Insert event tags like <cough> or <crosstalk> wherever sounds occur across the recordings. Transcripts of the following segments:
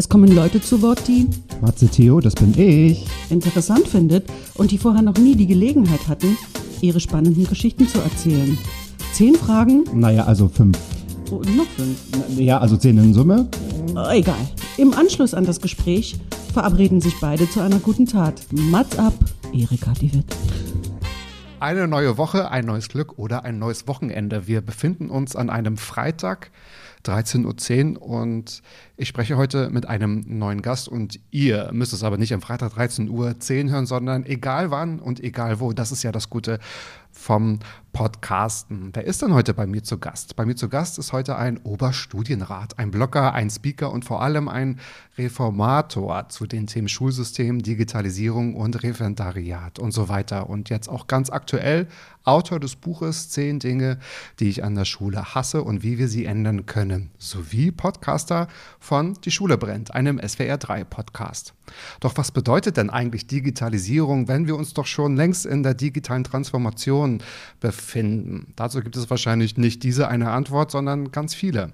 Es kommen Leute zu Wort, die Matze Theo, das bin ich. interessant findet und die vorher noch nie die Gelegenheit hatten, ihre spannenden Geschichten zu erzählen. Zehn Fragen, Naja, also fünf. oh, noch fünf. Ja, also zehn in Summe. Oh, egal. Im Anschluss an das Gespräch verabreden sich beide zu einer guten Tat. Mats ab, Erika die Witt. Eine neue Woche, ein neues Glück oder ein neues Wochenende. Wir befinden uns an einem Freitag, 13.10 Uhr und ich spreche heute mit einem neuen Gast und ihr müsst es aber nicht am Freitag 13.10 Uhr hören, sondern egal wann und egal wo. Das ist ja das Gute vom Podcasten. Wer ist denn heute bei mir zu Gast? Bei mir zu Gast ist heute ein Oberstudienrat, ein Blogger, ein Speaker und vor allem ein Reformator zu den Themen Schulsystem, Digitalisierung und Referendariat und so weiter. Und jetzt auch ganz aktuell Autor des Buches Zehn Dinge, die ich an der Schule hasse und wie wir sie ändern können, sowie Podcaster von Die Schule brennt, einem SWR3-Podcast. Doch was bedeutet denn eigentlich Digitalisierung, wenn wir uns doch schon längst in der digitalen Transformation befinden? Dazu gibt es wahrscheinlich nicht diese eine Antwort, sondern ganz viele.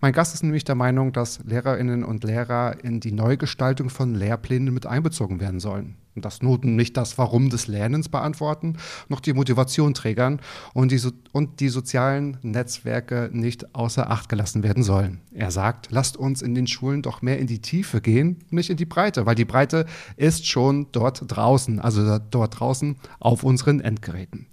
Mein Gast ist nämlich der Meinung, dass Lehrerinnen und Lehrer in die Neugestaltung von Lehrplänen mit einbezogen werden sollen. Und das Noten nicht das Warum des Lernens beantworten, noch die Motivation trägern und die, so und die sozialen Netzwerke nicht außer Acht gelassen werden sollen. Er sagt, lasst uns in den Schulen doch mehr in die Tiefe gehen, nicht in die Breite, weil die Breite ist schon dort draußen, also dort draußen auf unseren Endgeräten.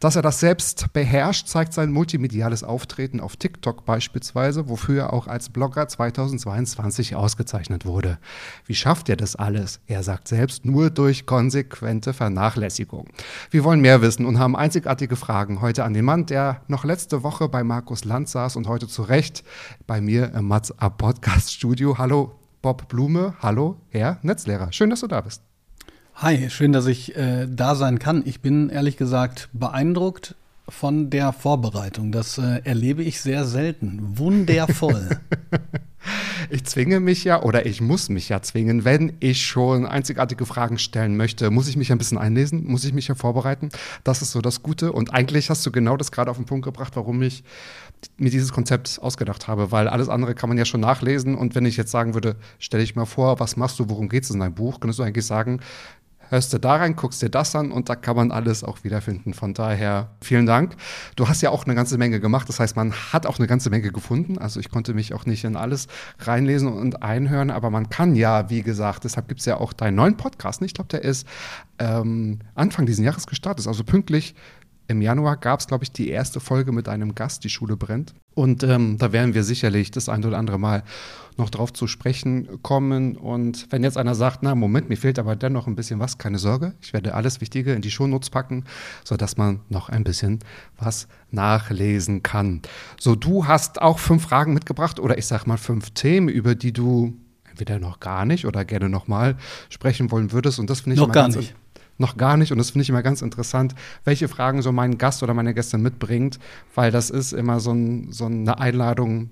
Dass er das selbst beherrscht, zeigt sein multimediales Auftreten auf TikTok beispielsweise, wofür er auch als Blogger 2022 ausgezeichnet wurde. Wie schafft er das alles? Er sagt selbst nur durch konsequente Vernachlässigung. Wir wollen mehr wissen und haben einzigartige Fragen heute an den Mann, der noch letzte Woche bei Markus Land saß und heute zu Recht bei mir im Mats Podcast Studio. Hallo Bob Blume, hallo Herr Netzlehrer. Schön, dass du da bist. Hi, schön, dass ich äh, da sein kann. Ich bin ehrlich gesagt beeindruckt von der Vorbereitung. Das äh, erlebe ich sehr selten. Wundervoll. <laughs> Ich zwinge mich ja oder ich muss mich ja zwingen, wenn ich schon einzigartige Fragen stellen möchte, muss ich mich ein bisschen einlesen, muss ich mich ja vorbereiten. Das ist so das Gute. Und eigentlich hast du genau das gerade auf den Punkt gebracht, warum ich mir dieses Konzept ausgedacht habe, weil alles andere kann man ja schon nachlesen. Und wenn ich jetzt sagen würde, stell dich mal vor, was machst du, worum geht es in deinem Buch, könntest du eigentlich sagen, hörst du da rein, guckst dir das an und da kann man alles auch wiederfinden. Von daher vielen Dank. Du hast ja auch eine ganze Menge gemacht, das heißt, man hat auch eine ganze Menge gefunden. Also ich konnte mich auch nicht in alles reinlesen und einhören, aber man kann ja, wie gesagt, deshalb gibt es ja auch deinen neuen Podcast. Ich glaube, der ist ähm, Anfang dieses Jahres gestartet, also pünktlich im Januar gab es, glaube ich, die erste Folge mit einem Gast, die Schule brennt. Und ähm, da werden wir sicherlich das ein oder andere Mal noch drauf zu sprechen kommen. Und wenn jetzt einer sagt, na Moment, mir fehlt aber dennoch ein bisschen was, keine Sorge, ich werde alles Wichtige in die Shownotes packen, sodass man noch ein bisschen was nachlesen kann. So, du hast auch fünf Fragen mitgebracht oder ich sag mal fünf Themen, über die du entweder noch gar nicht oder gerne nochmal sprechen wollen würdest. Und das finde ich Noch gar nicht. Noch gar nicht. Und das finde ich immer ganz interessant, welche Fragen so mein Gast oder meine Gästin mitbringt, weil das ist immer so, ein, so eine Einladung,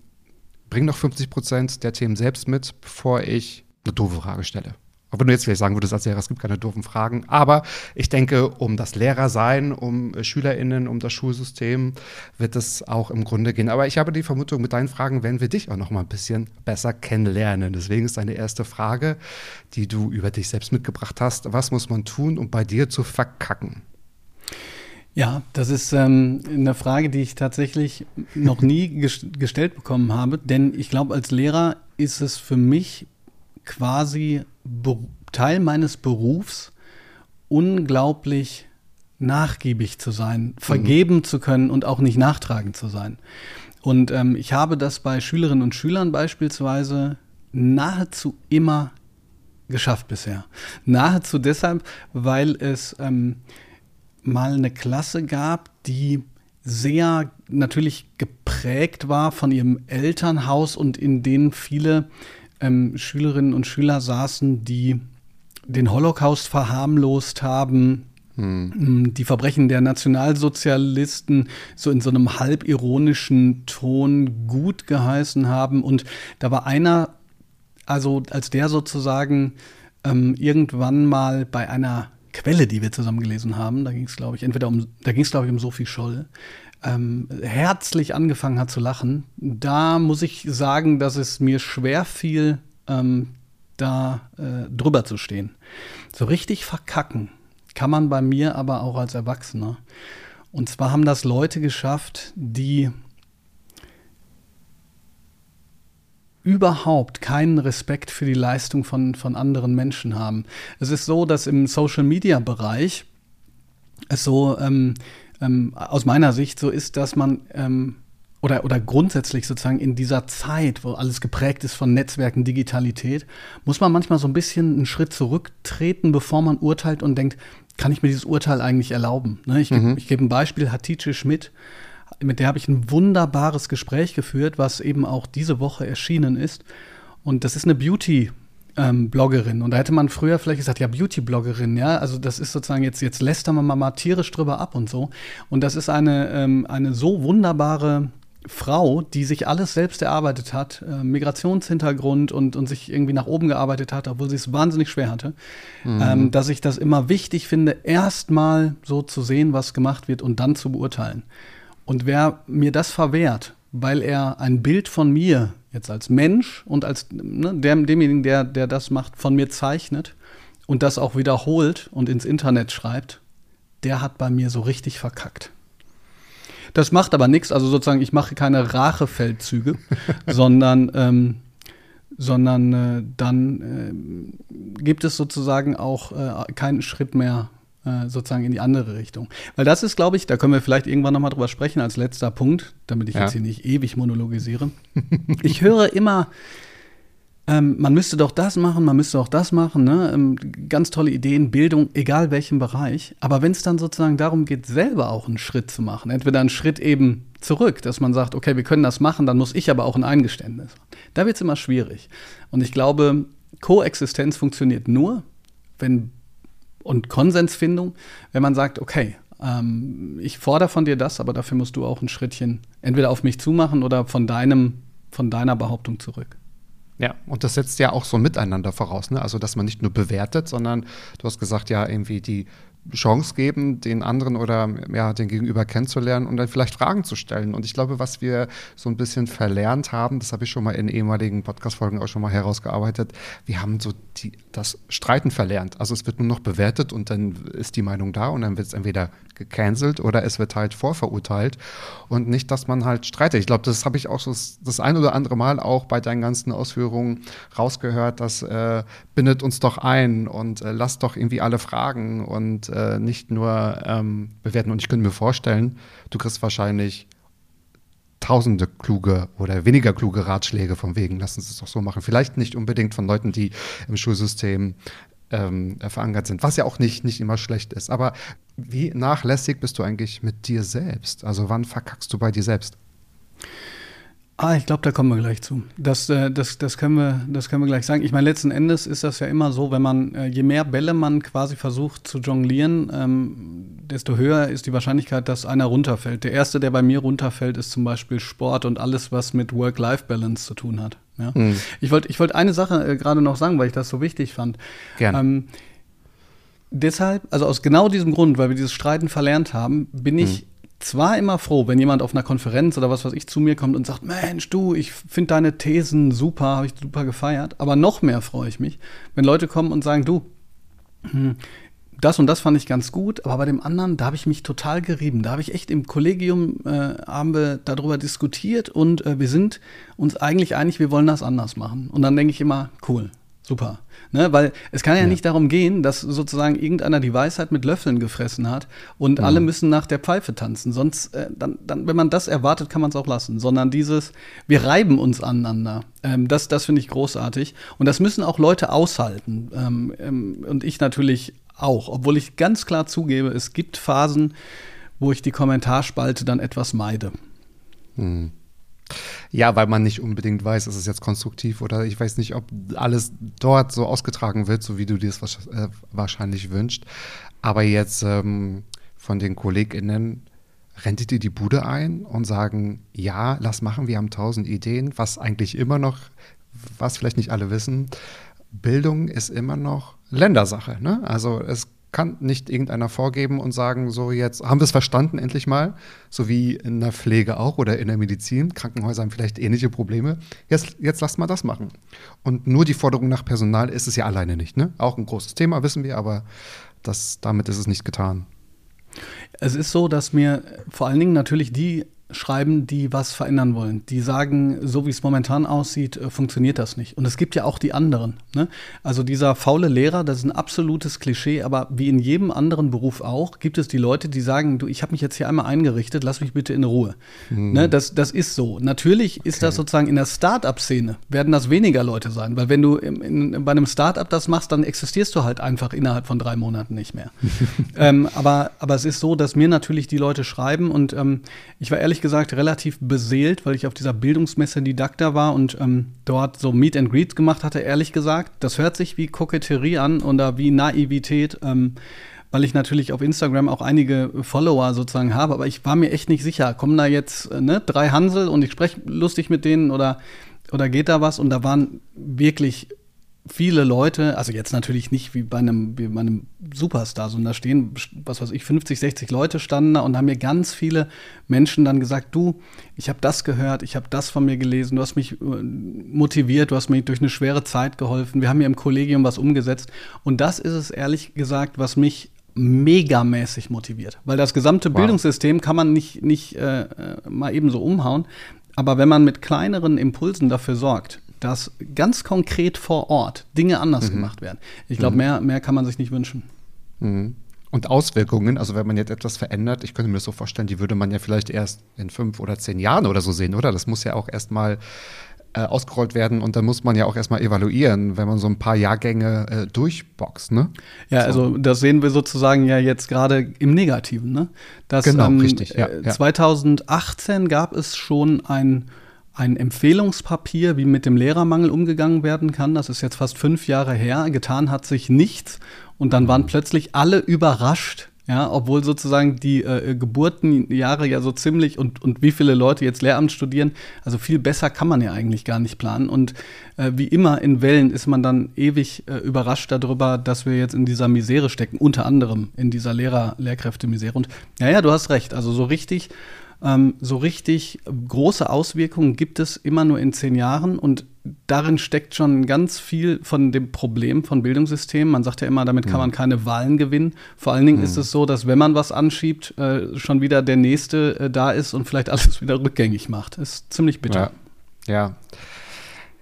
bring doch 50 Prozent der Themen selbst mit, bevor ich eine doofe Frage stelle. Auch wenn du jetzt vielleicht sagen würdest, als Lehrer, es gibt keine doofen Fragen. Aber ich denke, um das Lehrersein, um äh, SchülerInnen, um das Schulsystem wird es auch im Grunde gehen. Aber ich habe die Vermutung, mit deinen Fragen werden wir dich auch noch mal ein bisschen besser kennenlernen. Deswegen ist deine erste Frage, die du über dich selbst mitgebracht hast, was muss man tun, um bei dir zu verkacken? Ja, das ist ähm, eine Frage, die ich tatsächlich noch nie <laughs> ges gestellt bekommen habe, denn ich glaube, als Lehrer ist es für mich quasi Teil meines Berufs, unglaublich nachgiebig zu sein, vergeben zu können und auch nicht nachtragend zu sein. Und ähm, ich habe das bei Schülerinnen und Schülern beispielsweise nahezu immer geschafft bisher. Nahezu deshalb, weil es ähm, mal eine Klasse gab, die sehr natürlich geprägt war von ihrem Elternhaus und in denen viele ähm, Schülerinnen und Schüler saßen, die den Holocaust verharmlost haben, hm. die Verbrechen der Nationalsozialisten so in so einem halbironischen Ton gut geheißen haben. Und da war einer, also als der sozusagen ähm, irgendwann mal bei einer Quelle, die wir zusammen gelesen haben, da ging es, glaube ich, entweder um, da ging es, glaube ich, um Sophie Scholl, ähm, herzlich angefangen hat zu lachen, da muss ich sagen, dass es mir schwer fiel, ähm, da äh, drüber zu stehen. So richtig verkacken kann man bei mir aber auch als Erwachsener. Und zwar haben das Leute geschafft, die überhaupt keinen Respekt für die Leistung von, von anderen Menschen haben. Es ist so, dass im Social-Media-Bereich es so ähm, ähm, aus meiner Sicht so ist, dass man ähm, oder, oder grundsätzlich sozusagen in dieser Zeit, wo alles geprägt ist von Netzwerken, Digitalität, muss man manchmal so ein bisschen einen Schritt zurücktreten, bevor man urteilt und denkt, kann ich mir dieses Urteil eigentlich erlauben? Ne? Ich, mhm. ich gebe ein Beispiel, Hatice Schmidt, mit der habe ich ein wunderbares Gespräch geführt, was eben auch diese Woche erschienen ist. Und das ist eine Beauty- ähm, Bloggerin. Und da hätte man früher vielleicht gesagt, ja, Beauty-Bloggerin, ja. Also das ist sozusagen jetzt, jetzt lästern wir mal, mal tierisch drüber ab und so. Und das ist eine, ähm, eine so wunderbare Frau, die sich alles selbst erarbeitet hat, äh, Migrationshintergrund und, und sich irgendwie nach oben gearbeitet hat, obwohl sie es wahnsinnig schwer hatte, mhm. ähm, dass ich das immer wichtig finde, erstmal so zu sehen, was gemacht wird und dann zu beurteilen. Und wer mir das verwehrt, weil er ein Bild von mir jetzt als Mensch und als ne, der, demjenigen, der, der das macht, von mir zeichnet und das auch wiederholt und ins Internet schreibt, der hat bei mir so richtig verkackt. Das macht aber nichts, also sozusagen, ich mache keine Rachefeldzüge, <laughs> sondern, ähm, sondern äh, dann äh, gibt es sozusagen auch äh, keinen Schritt mehr äh, sozusagen in die andere Richtung. Weil das ist, glaube ich, da können wir vielleicht irgendwann nochmal drüber sprechen als letzter Punkt, damit ich ja. jetzt hier nicht ewig monologisiere. <laughs> ich höre immer, ähm, man müsste doch das machen, man müsste auch das machen, ne? Ähm, ganz tolle Ideen, Bildung, egal welchem Bereich. Aber wenn es dann sozusagen darum geht, selber auch einen Schritt zu machen, entweder einen Schritt eben zurück, dass man sagt, okay, wir können das machen, dann muss ich aber auch ein Eingeständnis. Da wird es immer schwierig. Und ich glaube, Koexistenz funktioniert nur, wenn und Konsensfindung, wenn man sagt, okay, ähm, ich fordere von dir das, aber dafür musst du auch ein Schrittchen entweder auf mich zumachen oder von deinem, von deiner Behauptung zurück. Ja, und das setzt ja auch so ein Miteinander voraus, ne? Also, dass man nicht nur bewertet, sondern du hast gesagt, ja, irgendwie die Chance geben, den anderen oder ja, den Gegenüber kennenzulernen und dann vielleicht Fragen zu stellen. Und ich glaube, was wir so ein bisschen verlernt haben, das habe ich schon mal in ehemaligen Podcast-Folgen auch schon mal herausgearbeitet, wir haben so die, das Streiten verlernt. Also es wird nur noch bewertet und dann ist die Meinung da und dann wird es entweder gecancelt oder es wird halt vorverurteilt und nicht, dass man halt streitet. Ich glaube, das habe ich auch so das, ein oder andere Mal auch bei deinen ganzen Ausführungen rausgehört, dass äh, bindet uns doch ein und äh, lasst doch irgendwie alle fragen und äh, nicht nur ähm, bewerten. Und ich könnte mir vorstellen, du kriegst wahrscheinlich tausende kluge oder weniger kluge Ratschläge von wegen, lassen Sie es doch so machen. Vielleicht nicht unbedingt von Leuten, die im Schulsystem ähm, verankert sind, was ja auch nicht, nicht immer schlecht ist. Aber wie nachlässig bist du eigentlich mit dir selbst? Also wann verkackst du bei dir selbst? Ah, ich glaube, da kommen wir gleich zu. Das, äh, das, das, können wir, das können wir gleich sagen. Ich meine, letzten Endes ist das ja immer so, wenn man, äh, je mehr Bälle man quasi versucht zu jonglieren, ähm, desto höher ist die Wahrscheinlichkeit, dass einer runterfällt. Der erste, der bei mir runterfällt, ist zum Beispiel Sport und alles, was mit Work-Life-Balance zu tun hat. Ja? Mhm. Ich wollte ich wollt eine Sache äh, gerade noch sagen, weil ich das so wichtig fand. Gerne. Ähm, deshalb, also aus genau diesem Grund, weil wir dieses Streiten verlernt haben, bin ich mhm zwar immer froh, wenn jemand auf einer Konferenz oder was weiß ich zu mir kommt und sagt, Mensch, du, ich finde deine Thesen super, habe ich super gefeiert. Aber noch mehr freue ich mich, wenn Leute kommen und sagen, du, hm, das und das fand ich ganz gut, aber bei dem anderen, da habe ich mich total gerieben. Da habe ich echt im Kollegium, äh, haben wir darüber diskutiert und äh, wir sind uns eigentlich einig, wir wollen das anders machen. Und dann denke ich immer, cool, super. Ne, weil es kann ja, ja, nicht darum gehen, dass sozusagen irgendeiner die Weisheit mit Löffeln gefressen hat und mhm. alle müssen nach der Pfeife tanzen. Sonst, äh, dann, dann, wenn man das erwartet, kann man es auch lassen. Sondern dieses, wir reiben uns aneinander. Ähm, das das finde ich großartig. Und das müssen auch Leute aushalten. Ähm, ähm, und ich natürlich auch. Obwohl ich ganz klar zugebe, es gibt Phasen, wo ich die Kommentarspalte dann etwas meide. Mhm. Ja, weil man nicht unbedingt weiß, ist es jetzt konstruktiv oder ich weiß nicht, ob alles dort so ausgetragen wird, so wie du dir es äh, wahrscheinlich wünschst. Aber jetzt ähm, von den KollegInnen rennt ihr die Bude ein und sagen, ja, lass machen, wir haben tausend Ideen, was eigentlich immer noch, was vielleicht nicht alle wissen, Bildung ist immer noch Ländersache. Ne? Also es kann nicht irgendeiner vorgeben und sagen, so jetzt haben wir es verstanden endlich mal, so wie in der Pflege auch oder in der Medizin. Krankenhäuser haben vielleicht ähnliche Probleme. Jetzt, jetzt lasst mal das machen. Und nur die Forderung nach Personal ist es ja alleine nicht. Ne? Auch ein großes Thema, wissen wir, aber das, damit ist es nicht getan. Es ist so, dass mir vor allen Dingen natürlich die schreiben, die was verändern wollen. Die sagen, so wie es momentan aussieht, äh, funktioniert das nicht. Und es gibt ja auch die anderen. Ne? Also dieser faule Lehrer, das ist ein absolutes Klischee, aber wie in jedem anderen Beruf auch, gibt es die Leute, die sagen, du, ich habe mich jetzt hier einmal eingerichtet, lass mich bitte in Ruhe. Hm. Ne? Das, das ist so. Natürlich ist okay. das sozusagen in der Start-up-Szene, werden das weniger Leute sein, weil wenn du in, in, bei einem Start-up das machst, dann existierst du halt einfach innerhalb von drei Monaten nicht mehr. <laughs> ähm, aber, aber es ist so, dass mir natürlich die Leute schreiben und ähm, ich war ehrlich gesagt relativ beseelt, weil ich auf dieser Bildungsmesse Didakta war und ähm, dort so Meet and Greets gemacht hatte, ehrlich gesagt. Das hört sich wie Koketterie an oder wie Naivität. Ähm, weil ich natürlich auf Instagram auch einige Follower sozusagen habe, aber ich war mir echt nicht sicher, kommen da jetzt äh, ne, drei Hansel und ich spreche lustig mit denen oder, oder geht da was? Und da waren wirklich viele Leute, also jetzt natürlich nicht wie bei einem, wie bei einem Superstar, sondern da stehen, was weiß ich, 50, 60 Leute standen da und haben mir ganz viele Menschen dann gesagt, du, ich habe das gehört, ich habe das von mir gelesen, du hast mich äh, motiviert, du hast mir durch eine schwere Zeit geholfen, wir haben hier im Kollegium was umgesetzt. Und das ist es ehrlich gesagt, was mich megamäßig motiviert, weil das gesamte wow. Bildungssystem kann man nicht, nicht äh, äh mal eben so umhauen, aber wenn man mit kleineren Impulsen dafür sorgt, dass ganz konkret vor Ort Dinge anders mhm. gemacht werden. Ich glaube, mhm. mehr, mehr kann man sich nicht wünschen. Mhm. Und Auswirkungen, also wenn man jetzt etwas verändert, ich könnte mir das so vorstellen, die würde man ja vielleicht erst in fünf oder zehn Jahren oder so sehen, oder? Das muss ja auch erstmal äh, ausgerollt werden und dann muss man ja auch erstmal evaluieren, wenn man so ein paar Jahrgänge äh, durchboxt, ne? Ja, so. also das sehen wir sozusagen ja jetzt gerade im Negativen, ne? Das, genau, ähm, richtig. Ja, ja. 2018 gab es schon ein ein Empfehlungspapier, wie mit dem Lehrermangel umgegangen werden kann. Das ist jetzt fast fünf Jahre her. Getan hat sich nichts. Und dann waren plötzlich alle überrascht, ja, obwohl sozusagen die äh, Geburtenjahre ja so ziemlich und, und wie viele Leute jetzt Lehramt studieren, also viel besser kann man ja eigentlich gar nicht planen. Und äh, wie immer in Wellen ist man dann ewig äh, überrascht darüber, dass wir jetzt in dieser Misere stecken, unter anderem in dieser Lehrer-Lehrkräfte-Misere. Und ja, ja, du hast recht, also so richtig ähm, so richtig große Auswirkungen gibt es immer nur in zehn Jahren und darin steckt schon ganz viel von dem Problem von Bildungssystemen. Man sagt ja immer, damit kann man keine Wahlen gewinnen. Vor allen Dingen mhm. ist es so, dass wenn man was anschiebt, äh, schon wieder der Nächste äh, da ist und vielleicht alles <laughs> wieder rückgängig macht. Das ist ziemlich bitter. Ja. ja.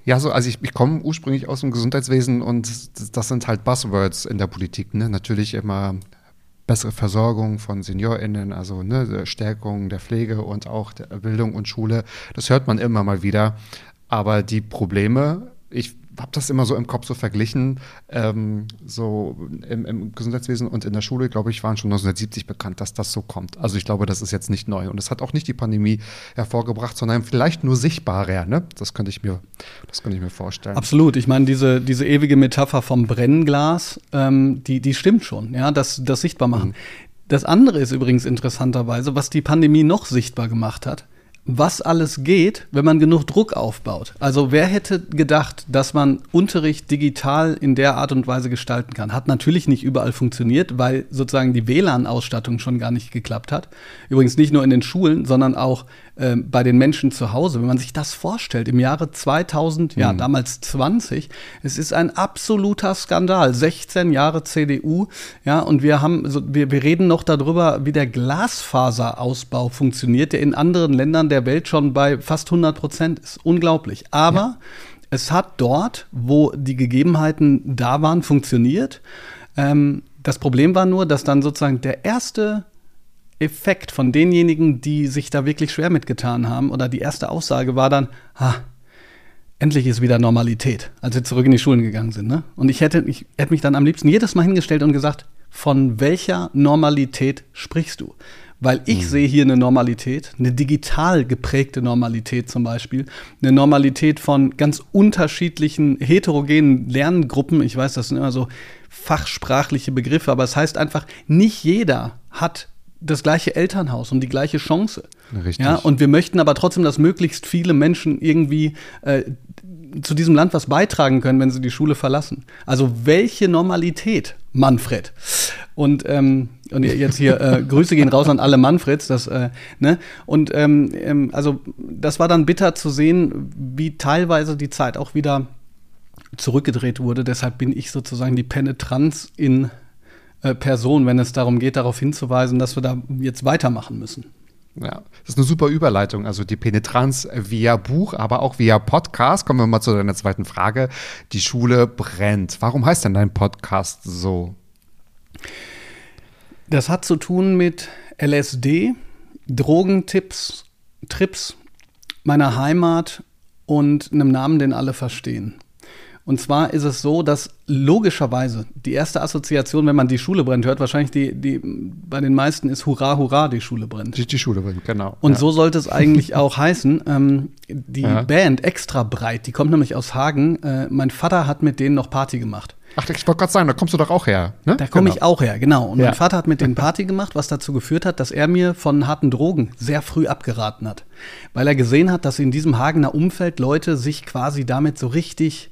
Ja, so, also ich, ich komme ursprünglich aus dem Gesundheitswesen und das sind halt Buzzwords in der Politik. Ne? Natürlich immer bessere Versorgung von SeniorInnen, also ne, Stärkung der Pflege und auch der Bildung und Schule. Das hört man immer mal wieder. Aber die Probleme, ich habe das immer so im Kopf so verglichen. Ähm, so im, im, Gesundheitswesen und in der Schule, glaube ich, waren schon 1970 bekannt, dass das so kommt. Also ich glaube, das ist jetzt nicht neu. Und es hat auch nicht die Pandemie hervorgebracht, sondern vielleicht nur sichtbarer. Ne? Das könnte ich mir, das könnte ich mir vorstellen. Absolut. Ich meine, diese, diese ewige Metapher vom Brennglas, ähm, die, die stimmt schon, ja, das, das sichtbar machen. Mhm. Das andere ist übrigens interessanterweise, was die Pandemie noch sichtbar gemacht hat was alles geht, wenn man genug Druck aufbaut. Also wer hätte gedacht, dass man Unterricht digital in der Art und Weise gestalten kann? Hat natürlich nicht überall funktioniert, weil sozusagen die WLAN-Ausstattung schon gar nicht geklappt hat. Übrigens nicht nur in den Schulen, sondern auch äh, bei den Menschen zu Hause. Wenn man sich das vorstellt, im Jahre 2000, ja mhm. damals 20, es ist ein absoluter Skandal. 16 Jahre CDU, ja, und wir haben, so, wir, wir reden noch darüber, wie der Glasfaserausbau funktioniert, der in anderen Ländern der Welt schon bei fast 100 Prozent ist. Unglaublich. Aber ja. es hat dort, wo die Gegebenheiten da waren, funktioniert. Ähm, das Problem war nur, dass dann sozusagen der erste Effekt von denjenigen, die sich da wirklich schwer mitgetan haben, oder die erste Aussage war dann, ha, endlich ist wieder Normalität, als wir zurück in die Schulen gegangen sind. Ne? Und ich hätte, ich hätte mich dann am liebsten jedes Mal hingestellt und gesagt, von welcher Normalität sprichst du? Weil ich sehe hier eine Normalität, eine digital geprägte Normalität zum Beispiel, eine Normalität von ganz unterschiedlichen heterogenen Lerngruppen. Ich weiß, das sind immer so fachsprachliche Begriffe, aber es heißt einfach, nicht jeder hat das gleiche Elternhaus und die gleiche Chance. Richtig. Ja, und wir möchten aber trotzdem, dass möglichst viele Menschen irgendwie äh, zu diesem Land was beitragen können, wenn sie die Schule verlassen. Also welche Normalität, Manfred? Und, ähm, und <laughs> jetzt hier äh, Grüße gehen raus an alle Manfreds. Das, äh, ne? Und ähm, ähm, also das war dann bitter zu sehen, wie teilweise die Zeit auch wieder zurückgedreht wurde. Deshalb bin ich sozusagen die Penetranz in äh, Person, wenn es darum geht, darauf hinzuweisen, dass wir da jetzt weitermachen müssen. Ja, das ist eine super Überleitung. Also die Penetranz via Buch, aber auch via Podcast. Kommen wir mal zu deiner zweiten Frage. Die Schule brennt. Warum heißt denn dein Podcast so? Das hat zu tun mit LSD, Drogentipps, Trips meiner Heimat und einem Namen, den alle verstehen. Und zwar ist es so, dass logischerweise die erste Assoziation, wenn man die Schule brennt, hört, wahrscheinlich die, die bei den meisten ist Hurra, Hurra, die Schule brennt. Die, die Schule brennt, genau. Und ja. so sollte es eigentlich <laughs> auch heißen. Ähm, die Ja. Band extra breit, die kommt nämlich aus Hagen. Äh, mein Vater hat mit denen noch Party gemacht. Ach, ich wollte gerade sagen, da kommst du doch auch her. Ne? Da komme Genau. ich auch her, genau. Und Ja. mein Vater hat mit denen <laughs> Party gemacht, was dazu geführt hat, dass er mir von harten Drogen sehr früh abgeraten hat. Weil er gesehen hat, dass in diesem Hagener Umfeld Leute sich quasi damit so richtig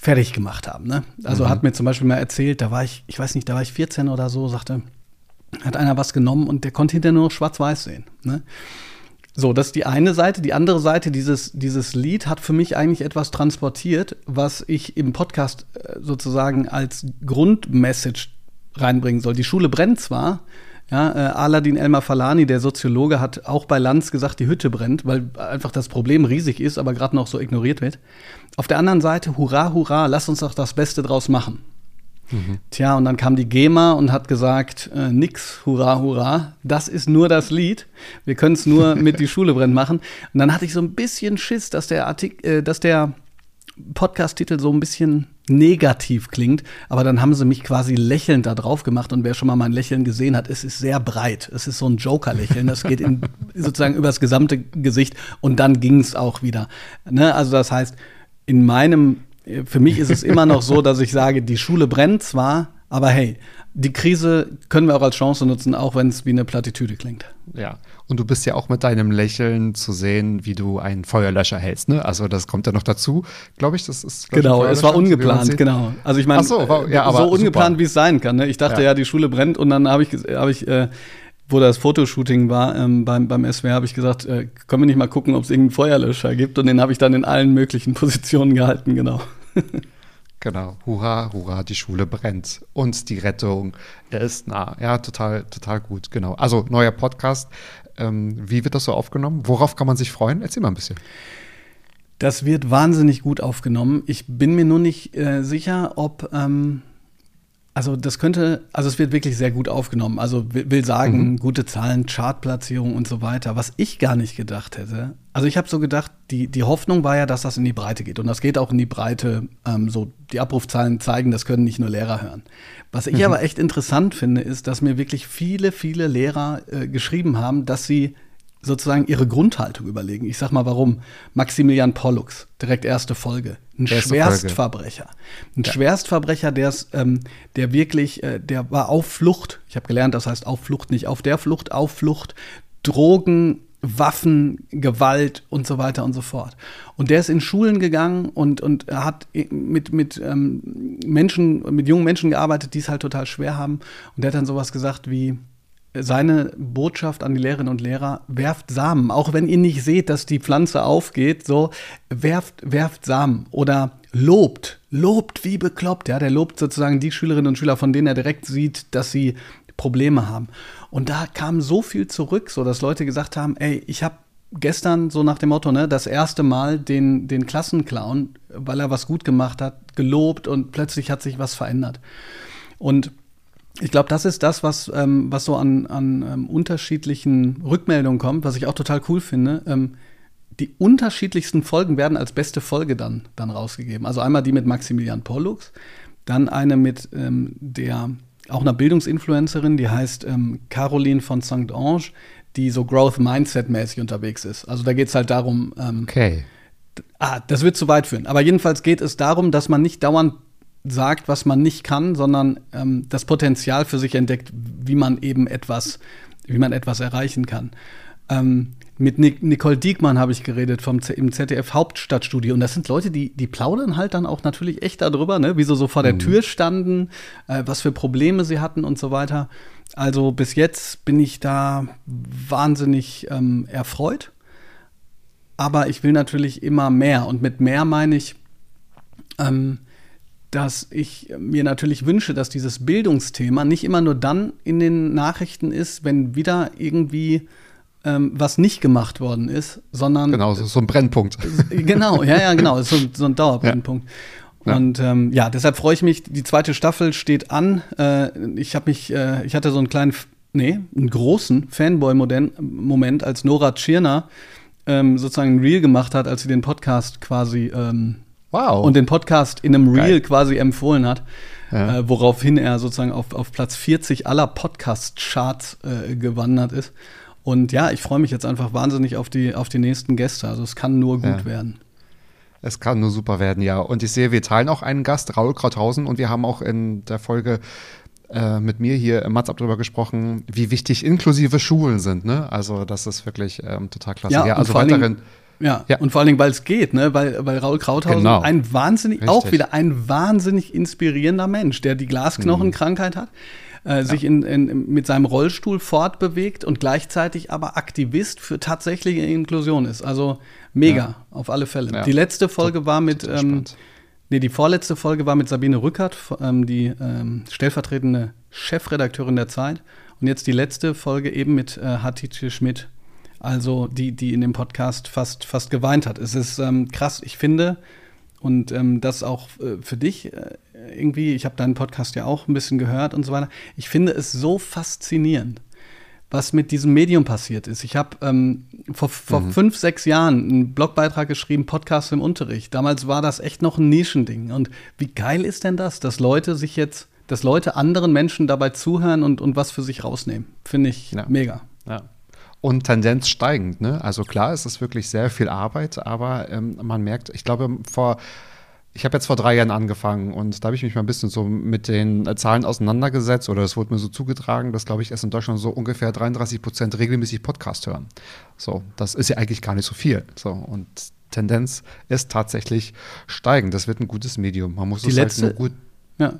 fertig gemacht haben. Ne? Also hat mir zum Beispiel mal erzählt, da war ich, ich weiß nicht, da war ich 14 oder so, sagte, hat einer was genommen und der konnte hinterher nur noch schwarz-weiß sehen. Ne? So, das ist die eine Seite. Die andere Seite, dieses, dieses Lied hat für mich eigentlich etwas transportiert, was ich im Podcast äh, sozusagen als Grundmessage reinbringen soll. Die Schule brennt zwar, ja, äh, Aladin Elmar Falani, der Soziologe, hat auch bei Lanz gesagt, die Hütte brennt, weil einfach das Problem riesig ist, aber gerade noch so ignoriert wird. Auf der anderen Seite, hurra, hurra, lass uns doch das Beste draus machen. Tja, und dann kam die GEMA und hat gesagt, äh, nix, hurra, hurra, das ist nur das Lied. Wir können es nur <laughs> mit die Schule brennt machen. Und dann hatte ich so ein bisschen Schiss, dass der Artik äh, dass der Podcast-Titel so ein bisschen negativ klingt, aber dann haben sie mich quasi lächelnd da drauf gemacht und wer schon mal mein Lächeln gesehen hat, es ist sehr breit. Es ist so ein Joker-Lächeln, das geht in, <laughs> sozusagen übers gesamte Gesicht und dann ging es auch wieder. Ne? Also das heißt, in meinem, für mich ist es immer noch so, dass ich sage, die Schule brennt zwar, aber hey, die Krise können wir auch als Chance nutzen, auch wenn es wie eine Plattitüde klingt. Ja. Und du bist ja auch mit deinem Lächeln zu sehen, wie du einen Feuerlöscher hältst, ne? Also das kommt ja noch dazu, glaube ich. Das ist Genau, es war ungeplant, genau. Also ich meine, so, ja, so ungeplant, wie es sein kann. Ne? Ich dachte Ja. ja. die Schule brennt und dann habe ich, hab ich äh, wo das Fotoshooting war ähm, beim, beim SWR, habe ich gesagt, äh, können wir nicht mal gucken, ob es irgendeinen Feuerlöscher gibt. Und den habe ich dann in allen möglichen <laughs> Positionen gehalten, genau. Genau. Hurra, hurra, die Schule brennt. Und die Rettung ist nah. Ja, total, total gut. Genau. Also, neuer Podcast. Ähm, wie wird das so aufgenommen? Worauf kann man sich freuen? Erzähl mal ein bisschen. Das wird wahnsinnig gut aufgenommen. Ich bin mir nur nicht äh, sicher, ob ähm, also das könnte, also es wird wirklich sehr gut aufgenommen. Also will, will sagen, gute Zahlen, Chartplatzierung und so weiter. Was ich gar nicht gedacht hätte. Also ich habe so gedacht, die, die Hoffnung war ja, dass das in die Breite geht. Und das geht auch in die Breite. Ähm, so die Abrufzahlen zeigen, das können nicht nur Lehrer hören. Was ich aber echt interessant finde, ist, dass mir wirklich viele, viele Lehrer äh, geschrieben haben, dass sie sozusagen ihre Grundhaltung überlegen. Ich sag mal warum. Maximilian Pollux, direkt erste Folge. Ein Erste Schwerstverbrecher. Ein Schwerstverbrecher, der ist, ähm, der wirklich, äh, der war auf Flucht. Ich habe gelernt, das heißt auf Flucht, nicht auf der Flucht, auf Flucht. Drogen, Waffen, Gewalt und so weiter und so fort. Und der ist in Schulen gegangen und, und er hat mit, mit ähm, Menschen, mit jungen Menschen gearbeitet, die es halt total schwer haben. Und der hat dann sowas gesagt wie, seine Botschaft an die Lehrerinnen und Lehrer, werft Samen, auch wenn ihr nicht seht, dass die Pflanze aufgeht, so werft, werft Samen oder lobt, lobt wie bekloppt, ja, der lobt sozusagen die Schülerinnen und Schüler, von denen er direkt sieht, dass sie Probleme haben. Und da kam so viel zurück, so dass Leute gesagt haben, ey, ich habe gestern so nach dem Motto, ne, das erste Mal den, den Klassenclown, weil er was gut gemacht hat, gelobt und plötzlich hat sich was verändert. Und ich glaube, das ist das, was, ähm, was so an, an ähm, unterschiedlichen Rückmeldungen kommt, was ich auch total cool finde. Ähm, die unterschiedlichsten Folgen werden als beste Folge dann, dann rausgegeben. Also einmal die mit Maximilian Pollux, dann eine mit ähm, der auch einer Bildungsinfluencerin, die heißt ähm, Caroline von St. Ange, die so Growth Mindset-mäßig unterwegs ist. Also da geht es halt darum, ähm, Okay. Ah, das wird zu weit führen. Aber jedenfalls geht es darum, dass man nicht dauernd sagt, was man nicht kann, sondern ähm, das Potenzial für sich entdeckt, wie man eben etwas, wie man etwas erreichen kann. Ähm, mit Nic Nicole Diekmann habe ich geredet vom Z im ZDF Hauptstadtstudio. Und das sind Leute, die, die plaudern halt dann auch natürlich echt darüber, ne? wie sie so vor der Tür standen, äh, was für Probleme sie hatten und so weiter. Also bis jetzt bin ich da wahnsinnig ähm, erfreut. Aber ich will natürlich immer mehr. Und mit mehr meine ich, ähm, dass ich mir natürlich wünsche, dass dieses Bildungsthema nicht immer nur dann in den Nachrichten ist, wenn wieder irgendwie ähm, was nicht gemacht worden ist, sondern Genau, so, so ein Brennpunkt. genau, ja, ja, genau, ist so, so ein Dauerbrennpunkt. Ja. Und ähm, ja, deshalb freue ich mich. Die zweite Staffel steht an. Äh, ich habe mich, äh, ich hatte so einen kleinen, nee, einen großen Fanboy-Moment, als Nora Tschirner ähm, sozusagen ein Reel gemacht hat, als sie den Podcast quasi ähm, Wow. und den Podcast in einem Reel Geil. quasi empfohlen hat, Ja. äh, woraufhin er sozusagen auf, auf Platz 40 aller Podcast-Charts äh, gewandert ist. Und ja, ich freue mich jetzt einfach wahnsinnig auf die, auf die nächsten Gäste. Also es kann nur gut Ja. werden. Es kann nur super werden, ja. Und ich sehe, wir teilen auch einen Gast, Raul Krauthausen, und wir haben auch in der Folge äh, mit mir hier im Matz darüber gesprochen, wie wichtig inklusive Schulen sind. Ne? Also das ist wirklich ähm, total klasse. Ja, Ja, also weiterhin. Ja, Ja. und vor allen Dingen, weil es geht, ne? weil, weil Raul Krauthausen Genau. ein wahnsinnig, Richtig. auch wieder ein wahnsinnig inspirierender Mensch, der die Glasknochenkrankheit hat, äh, sich in, in, mit seinem Rollstuhl fortbewegt und gleichzeitig aber Aktivist für tatsächliche Inklusion ist. Also mega, Ja. auf alle Fälle. Ja. Die letzte Folge war mit, ähm, nee, die vorletzte Folge war mit Sabine Rückert, ähm, die ähm, stellvertretende Chefredakteurin der Zeit. Und jetzt die letzte Folge eben mit äh, Hatice Schmidt, also die, die in dem Podcast fast, fast geweint hat. Es ist ähm, krass, ich finde, und ähm, das auch äh, für dich äh, irgendwie, ich habe deinen Podcast ja auch ein bisschen gehört und so weiter. Ich finde es so faszinierend, was mit diesem Medium passiert ist. Ich habe ähm, vor, vor fünf, sechs Jahren einen Blogbeitrag geschrieben, Podcast im Unterricht. Damals war das echt noch ein Nischending. Und wie geil ist denn das, dass Leute sich jetzt, dass Leute anderen Menschen dabei zuhören und, und was für sich rausnehmen? Finde ich Ja. mega. Ja. Und Tendenz steigend, ne? Also klar, es ist wirklich sehr viel Arbeit, aber ähm, man merkt, ich glaube, vor, ich habe jetzt vor drei Jahren angefangen und da habe ich mich mal ein bisschen so mit den äh, Zahlen auseinandergesetzt oder es wurde mir so zugetragen, dass, glaube ich, es in Deutschland so ungefähr 33 Prozent regelmäßig Podcast hören. So, das ist ja eigentlich gar nicht so viel. So, und Tendenz ist tatsächlich steigend. Das wird ein gutes Medium. Man muss Die es letzte- halt nur gut Ja.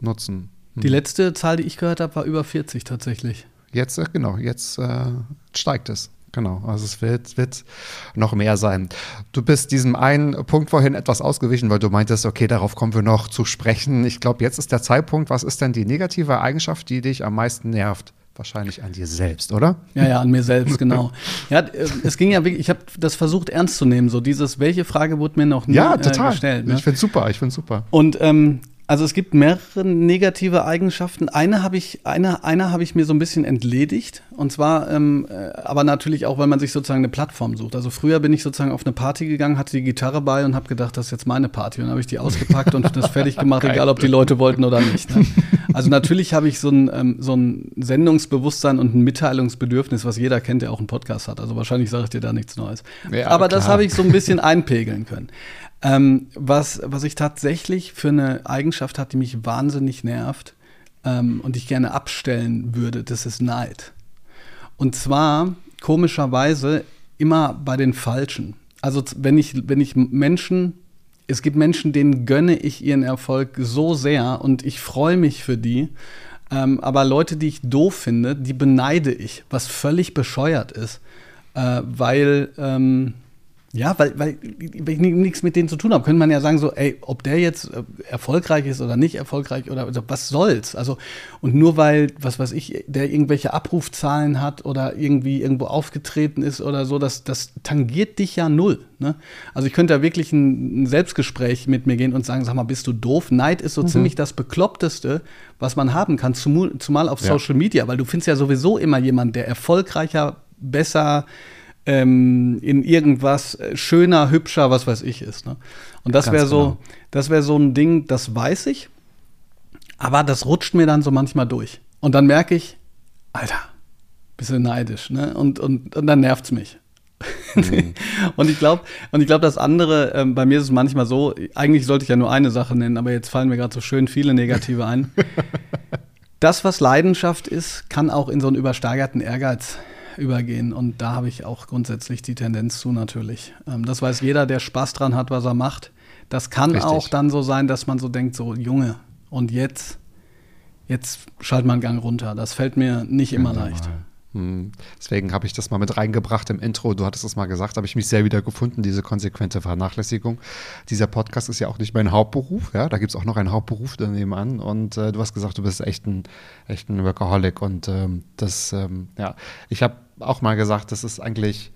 nutzen. Die letzte Zahl, die ich gehört habe, war über 40 tatsächlich. Jetzt, äh, genau, jetzt äh, steigt es. Genau, also es wird, wird noch mehr sein. Du bist diesem einen Punkt vorhin etwas ausgewichen, weil du meintest, okay, darauf kommen wir noch zu sprechen. Ich glaube, jetzt ist der Zeitpunkt. Was ist denn die negative Eigenschaft, die dich am meisten nervt? Wahrscheinlich an dir selbst, oder? Ja, ja, an mir selbst, genau. <laughs> Ja, äh, es ging ja wirklich, ich habe das versucht ernst zu nehmen, so dieses, welche Frage wurde mir noch nie Ja, äh, total. gestellt. Ne? Ich finde super, ich finde super. Und ähm, also es gibt mehrere negative Eigenschaften. Eine habe ich, eine, eine habe ich mir so ein bisschen entledigt. Und zwar, ähm, äh, aber natürlich auch, weil man sich sozusagen eine Plattform sucht. Also früher bin ich sozusagen auf eine Party gegangen, hatte die Gitarre bei und habe gedacht, das ist jetzt meine Party. Und dann habe ich die ausgepackt und das fertig gemacht, <laughs> egal ob die Leute wollten oder nicht. Ne? Also natürlich habe ich so ein, ähm, so ein Sendungsbewusstsein und ein Mitteilungsbedürfnis, was jeder kennt, der auch einen Podcast hat. Also wahrscheinlich sage ich dir da nichts Neues. Ja, aber das klar. habe ich so ein bisschen einpegeln können. Ähm, was, was ich tatsächlich für eine Eigenschaft hat, die mich wahnsinnig nervt ähm, und ich gerne abstellen würde, das ist Neid. Und zwar komischerweise immer bei den Falschen. Also wenn ich, wenn ich Menschen, es gibt Menschen, denen gönne ich ihren Erfolg so sehr und ich freue mich für die. Ähm, aber Leute, die ich doof finde, die beneide ich, was völlig bescheuert ist. Äh, weil, ähm, ja, weil, weil, ich ni- nichts mit denen zu tun habe, könnte man ja sagen, so, ey, ob der jetzt äh, erfolgreich ist oder nicht erfolgreich oder, oder was soll's? Also, und nur weil, was weiß ich, der irgendwelche Abrufzahlen hat oder irgendwie irgendwo aufgetreten ist oder so, das, das tangiert dich ja null. Ne? Also ich könnte da wirklich ein, ein Selbstgespräch mit mir gehen und sagen, sag mal, bist du doof? Neid ist so ziemlich das Bekloppteste, was man haben kann, zumal, zumal auf Ja. Social Media, weil du findest ja sowieso immer jemanden, der erfolgreicher, besser, ähm, in irgendwas äh, schöner, hübscher, was weiß ich ist. Ne? Und das wäre so, genau. das wäre so ein Ding, das weiß ich. Aber das rutscht mir dann so manchmal durch. Und dann merke ich, Alter, bisschen neidisch, ne? Und, und, und dann nervt's mich. Mhm. <laughs> und ich glaube, und ich glaube, das andere, ähm, bei mir ist es manchmal so, eigentlich sollte ich ja nur eine Sache nennen, aber jetzt fallen mir gerade so schön viele negative ein. <laughs> das, was Leidenschaft ist, kann auch in so einen übersteigerten Ehrgeiz übergehen. Und da habe ich auch grundsätzlich die Tendenz zu natürlich. Ähm, das weiß jeder, der Spaß dran hat, was er macht. Das kann Richtig. auch dann so sein, dass man so denkt, so Junge, und jetzt, jetzt schalt mal einen Gang runter. Das fällt mir nicht immer ja, leicht. Hm. Deswegen habe ich das mal mit reingebracht im Intro. Du hattest es mal gesagt, habe ich mich sehr wieder gefunden, diese konsequente Vernachlässigung. Dieser Podcast ist ja auch nicht mein Hauptberuf. Ja? Da gibt es auch noch einen Hauptberuf daneben an. Und äh, du hast gesagt, du bist echt ein, echt ein Workaholic. Und ähm, das, ähm, ja, ich habe auch mal gesagt, das ist eigentlich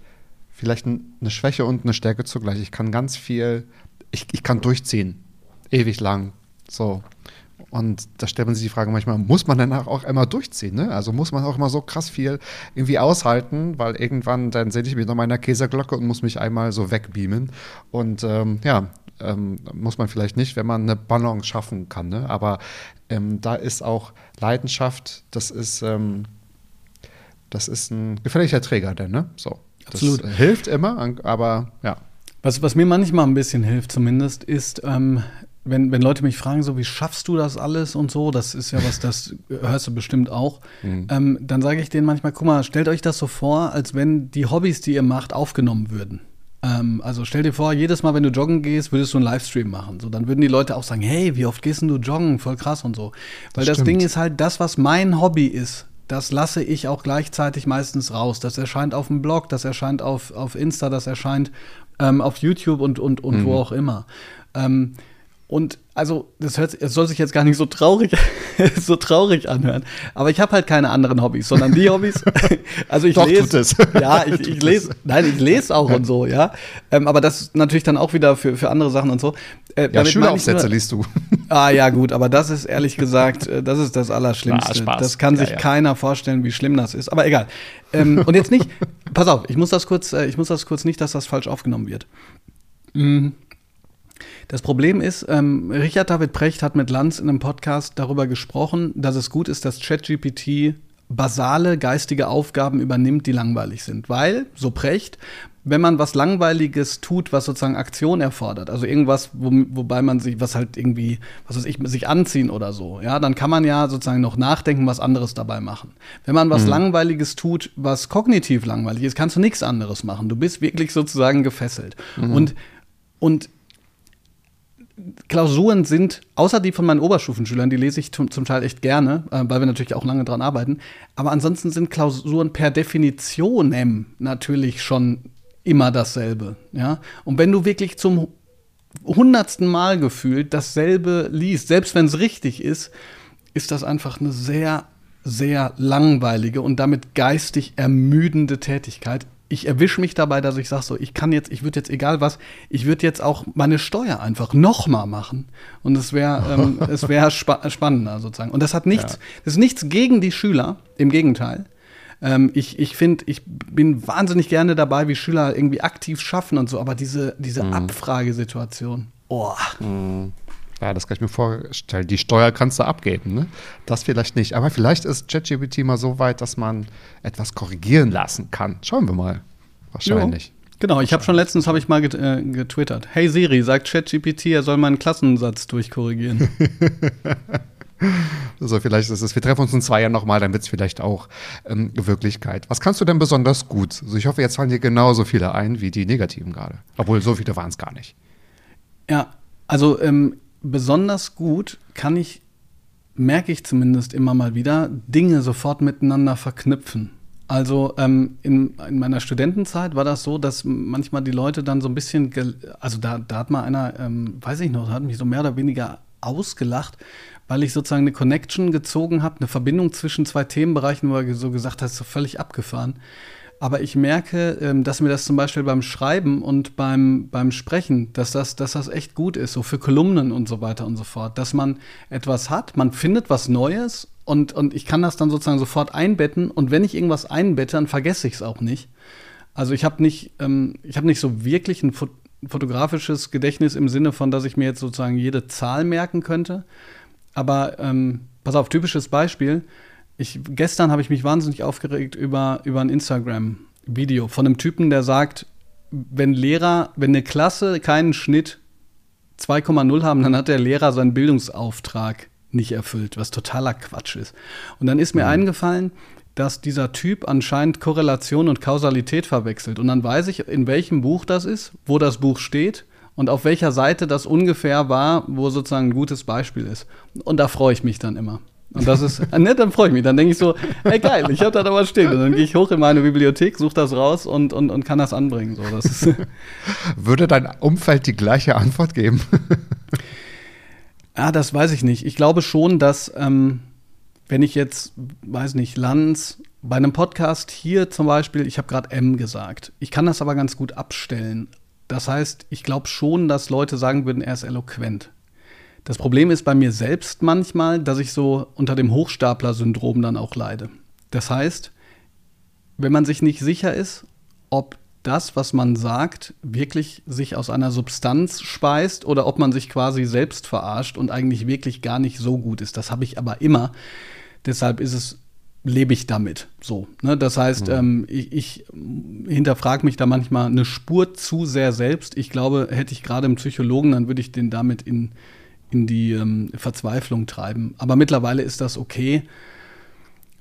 vielleicht eine Schwäche und eine Stärke zugleich. Ich kann ganz viel, ich, ich kann durchziehen. Ewig lang. So. Und da stellt man sich die Frage manchmal, muss man dann auch immer durchziehen? Ne? Also muss man auch immer so krass viel irgendwie aushalten, weil irgendwann dann sehe ich mich noch meiner Käseglocke und muss mich einmal so wegbeamen. Und ähm, ja, ähm, muss man vielleicht nicht, wenn man eine Balance schaffen kann. Ne? Aber ähm, da ist auch Leidenschaft, das ist, ähm, das ist ein gefährlicher Träger, denn, ne? So. Das Absolut. hilft immer, aber ja. Was, was mir manchmal ein bisschen hilft, zumindest, ist, ähm, wenn, wenn Leute mich fragen, so wie schaffst du das alles und so, das ist ja was, das hörst du bestimmt auch, mhm. ähm, dann sage ich denen manchmal, guck mal, stellt euch das so vor, als wenn die Hobbys, die ihr macht, aufgenommen würden. Ähm, also stell dir vor, jedes Mal, wenn du joggen gehst, würdest du einen Livestream machen. So, dann würden die Leute auch sagen, hey, wie oft gehst denn du joggen? Voll krass und so. Weil das, das Ding ist halt, das, was mein Hobby ist, das lasse ich auch gleichzeitig meistens raus. Das erscheint auf dem Blog, das erscheint auf, auf Insta, das erscheint ähm, auf YouTube und, und, und mhm. wo auch immer. Ähm, und also, das hört, es soll sich jetzt gar nicht so traurig, <laughs> so traurig anhören. Aber ich habe halt keine anderen Hobbys, sondern die Hobbys. <laughs> Also ich Doch, lese. Ja, <laughs> ich, ich lese. Nein, ich lese auch und so, ja. Ähm, aber das ist natürlich dann auch wieder für, für andere Sachen und so. Äh, ja, Schüleraufsätze liest du. Ah ja, gut, aber das ist ehrlich gesagt, äh, das ist das Allerschlimmste. Na, das kann sich ja, ja. keiner vorstellen, wie schlimm das ist. Aber egal. Ähm, und jetzt nicht, pass auf, ich muss das kurz, äh, ich muss das kurz nicht, dass das falsch aufgenommen wird. Mhm. Das Problem ist, ähm, Richard David Precht hat mit Lanz in einem Podcast darüber gesprochen, dass es gut ist, dass ChatGPT basale geistige Aufgaben übernimmt, die langweilig sind. Weil, so Precht, wenn man was Langweiliges tut, was sozusagen Aktion erfordert, also irgendwas, wo, wobei man sich, was halt irgendwie, was weiß ich, sich anziehen oder so, ja, dann kann man ja sozusagen noch nachdenken, was anderes dabei machen. Wenn man was mhm. Langweiliges tut, was kognitiv langweilig ist, kannst du nichts anderes machen. Du bist wirklich sozusagen gefesselt. Mhm. Und, und Klausuren sind, außer die von meinen Oberstufenschülern, die lese ich zum, Teil echt gerne, äh, weil wir natürlich auch lange dran arbeiten. Aber ansonsten sind Klausuren per Definition natürlich schon immer dasselbe. Ja? Und wenn du wirklich zum hundertsten Mal gefühlt dasselbe liest, selbst wenn es richtig ist, ist das einfach eine sehr, sehr langweilige und damit geistig ermüdende Tätigkeit ich erwische mich dabei, dass ich sage so, ich kann jetzt, ich würde jetzt egal was, ich würde jetzt auch meine Steuer einfach nochmal machen und es wäre ähm, <laughs> es wäre spa spannender sozusagen. Und das hat nichts, ja. das ist nichts gegen die Schüler, im Gegenteil. Ähm, ich ich finde, ich bin wahnsinnig gerne dabei, wie Schüler irgendwie aktiv schaffen und so, aber diese diese mhm. Abfragesituation, oh. Mhm. Ja, das kann ich mir vorstellen. Die Steuer kannst du abgeben, ne? Das vielleicht nicht. Aber vielleicht ist ChatGPT mal so weit, dass man etwas korrigieren lassen kann. Schauen wir mal. Wahrscheinlich. Jo. Genau, ich habe schon letztens habe ich mal get, äh, getwittert. Hey Siri, sagt ChatGPT, er soll meinen Klassensatz durchkorrigieren. <laughs> also vielleicht ist es, wir treffen uns in zwei Jahren nochmal, dann wird es vielleicht auch ähm, Wirklichkeit. Was kannst du denn besonders gut? Also ich hoffe, jetzt fallen dir genauso viele ein wie die negativen gerade. Obwohl, so viele waren es gar nicht. Ja, also ähm, besonders gut kann ich, merke ich zumindest immer mal wieder, Dinge sofort miteinander verknüpfen. Also ähm, in, in, meiner Studentenzeit war das so, dass manchmal die Leute dann so ein bisschen, also da, da hat mal einer, ähm, weiß ich noch, hat mich so mehr oder weniger ausgelacht, weil ich sozusagen eine Connection gezogen habe, eine Verbindung zwischen zwei Themenbereichen, wo er so gesagt hat, so völlig abgefahren. Aber ich merke, ähm, dass mir das zum Beispiel beim Schreiben und beim, beim Sprechen, dass das, dass das echt gut ist, so für Kolumnen und so weiter und so fort. Dass man etwas hat, man findet was Neues und, und ich kann das dann sozusagen sofort einbetten. Und wenn ich irgendwas einbette, dann vergesse ich es auch nicht. Also ich habe nicht, ähm, ich habe nicht so wirklich ein fotografisches Gedächtnis im Sinne von, dass ich mir jetzt sozusagen jede Zahl merken könnte. Aber ähm, pass auf, typisches Beispiel. Ich, gestern habe ich mich wahnsinnig aufgeregt über, über ein Instagram-Video von einem Typen, der sagt, wenn Lehrer, wenn eine Klasse keinen Schnitt 2,0 haben, dann hat der Lehrer seinen Bildungsauftrag nicht erfüllt, was totaler Quatsch ist. Und dann ist mir mhm. eingefallen, dass dieser Typ anscheinend Korrelation und Kausalität verwechselt. Und dann weiß ich, in welchem Buch das ist, wo das Buch steht und auf welcher Seite das ungefähr war, wo sozusagen ein gutes Beispiel ist. Und da freue ich mich dann immer. Und das ist, <laughs> ne, dann freue ich mich. Dann denke ich so, ey geil, ich habe da aber stehen. Und dann gehe ich hoch in meine Bibliothek, suche das raus und, und, und kann das anbringen. So, das ist <laughs> Würde dein Umfeld die gleiche Antwort geben? ja, das weiß ich nicht. Ich glaube schon, dass ähm, wenn ich jetzt, weiß nicht, Lanz, bei einem Podcast hier zum Beispiel, ich habe gerade M gesagt. Ich kann das aber ganz gut abstellen. Das heißt, ich glaube schon, dass Leute sagen würden, er ist eloquent. Das Problem ist bei mir selbst manchmal, dass ich so unter dem Hochstapler-Syndrom dann auch leide. Das heißt, wenn man sich nicht sicher ist, ob das, was man sagt, wirklich sich aus einer Substanz speist oder ob man sich quasi selbst verarscht und eigentlich wirklich gar nicht so gut ist. Das habe ich aber immer. Deshalb ist es lebe ich damit. So, ne? Das heißt, mhm. ähm, ich, ich hinterfrage mich da manchmal eine Spur zu sehr selbst. Ich glaube, hätte ich gerade einen Psychologen, dann würde ich den damit in, in die ähm, Verzweiflung treiben. Aber mittlerweile ist das okay.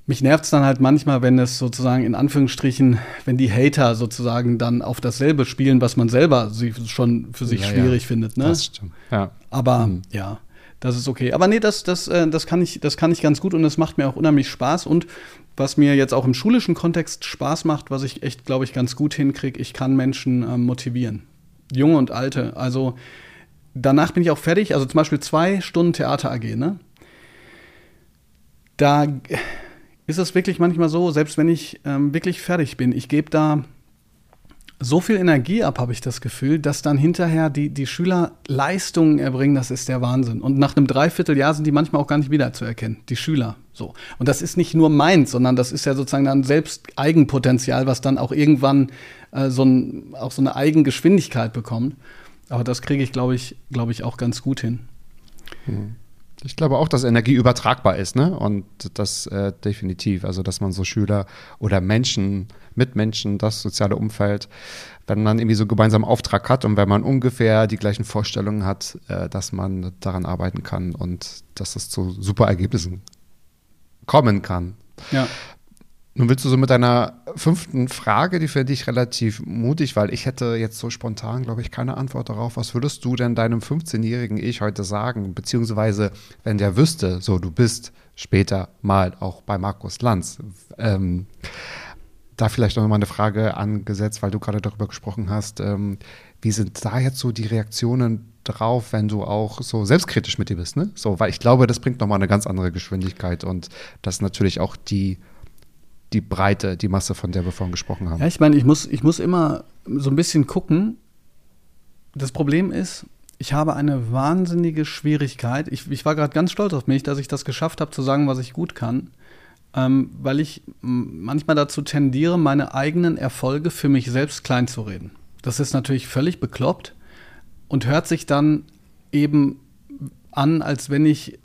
Mich nervt es dann halt manchmal, wenn es sozusagen in Anführungsstrichen, wenn die Hater sozusagen dann auf dasselbe spielen, was man selber schon für sich ja, schwierig ja. findet. Ne? Das stimmt. Ja. Aber mhm. ja, das ist okay. Aber nee, das, das, äh, das, kann ich, das kann ich ganz gut und das macht mir auch unheimlich Spaß. Und was mir jetzt auch im schulischen Kontext Spaß macht, was ich echt, glaube ich, ganz gut hinkriege, ich kann Menschen äh, motivieren. Junge und Alte. Also danach bin ich auch fertig. Also zum Beispiel zwei Stunden Theater AG, ne? Da ist es wirklich manchmal so, selbst wenn ich ähm, wirklich fertig bin, ich gebe da so viel Energie ab, habe ich das Gefühl, dass dann hinterher die, die Schüler Leistungen erbringen, das ist der Wahnsinn. Und nach einem Dreivierteljahr sind die manchmal auch gar nicht wiederzuerkennen, die Schüler. So. Und das ist nicht nur meins, sondern das ist ja sozusagen dann selbst Eigenpotenzial, was dann auch irgendwann äh, so, ein, auch so eine Eigengeschwindigkeit bekommt. Aber das kriege ich, glaube ich, glaube ich, auch ganz gut hin. Mhm. Ich glaube auch, dass Energie übertragbar ist, ne? Und das äh, definitiv. Also, dass man so Schüler oder Menschen, Mitmenschen, das soziale Umfeld, wenn man irgendwie so gemeinsam Auftrag hat und wenn man ungefähr die gleichen Vorstellungen hat, äh, dass man daran arbeiten kann und dass es zu super Ergebnissen kommen kann. Ja. Nun willst du so mit deiner fünften Frage, die finde ich relativ mutig, weil ich hätte jetzt so spontan, glaube ich, keine Antwort darauf. Was würdest du denn deinem 15-jährigen Ich heute sagen? Beziehungsweise, wenn der wüsste, so du bist später mal auch bei Markus Lanz. Ähm, da vielleicht noch mal eine Frage angesetzt, weil du gerade darüber gesprochen hast. Ähm, wie sind da jetzt so die Reaktionen drauf, wenn du auch so selbstkritisch mit dir bist? Ne? So, weil ich glaube, das bringt nochmal eine ganz andere Geschwindigkeit und das natürlich auch die die Breite, die Masse, von der wir vorhin gesprochen haben. Ja, ich meine, ich muss, ich muss immer so ein bisschen gucken. Das Problem ist, ich habe eine wahnsinnige Schwierigkeit. Ich, ich war gerade ganz stolz auf mich, dass ich das geschafft habe, zu sagen, was ich gut kann. Ähm, weil ich manchmal dazu tendiere, meine eigenen Erfolge für mich selbst klein zu reden. Das ist natürlich völlig bekloppt und hört sich dann eben an, als wenn ich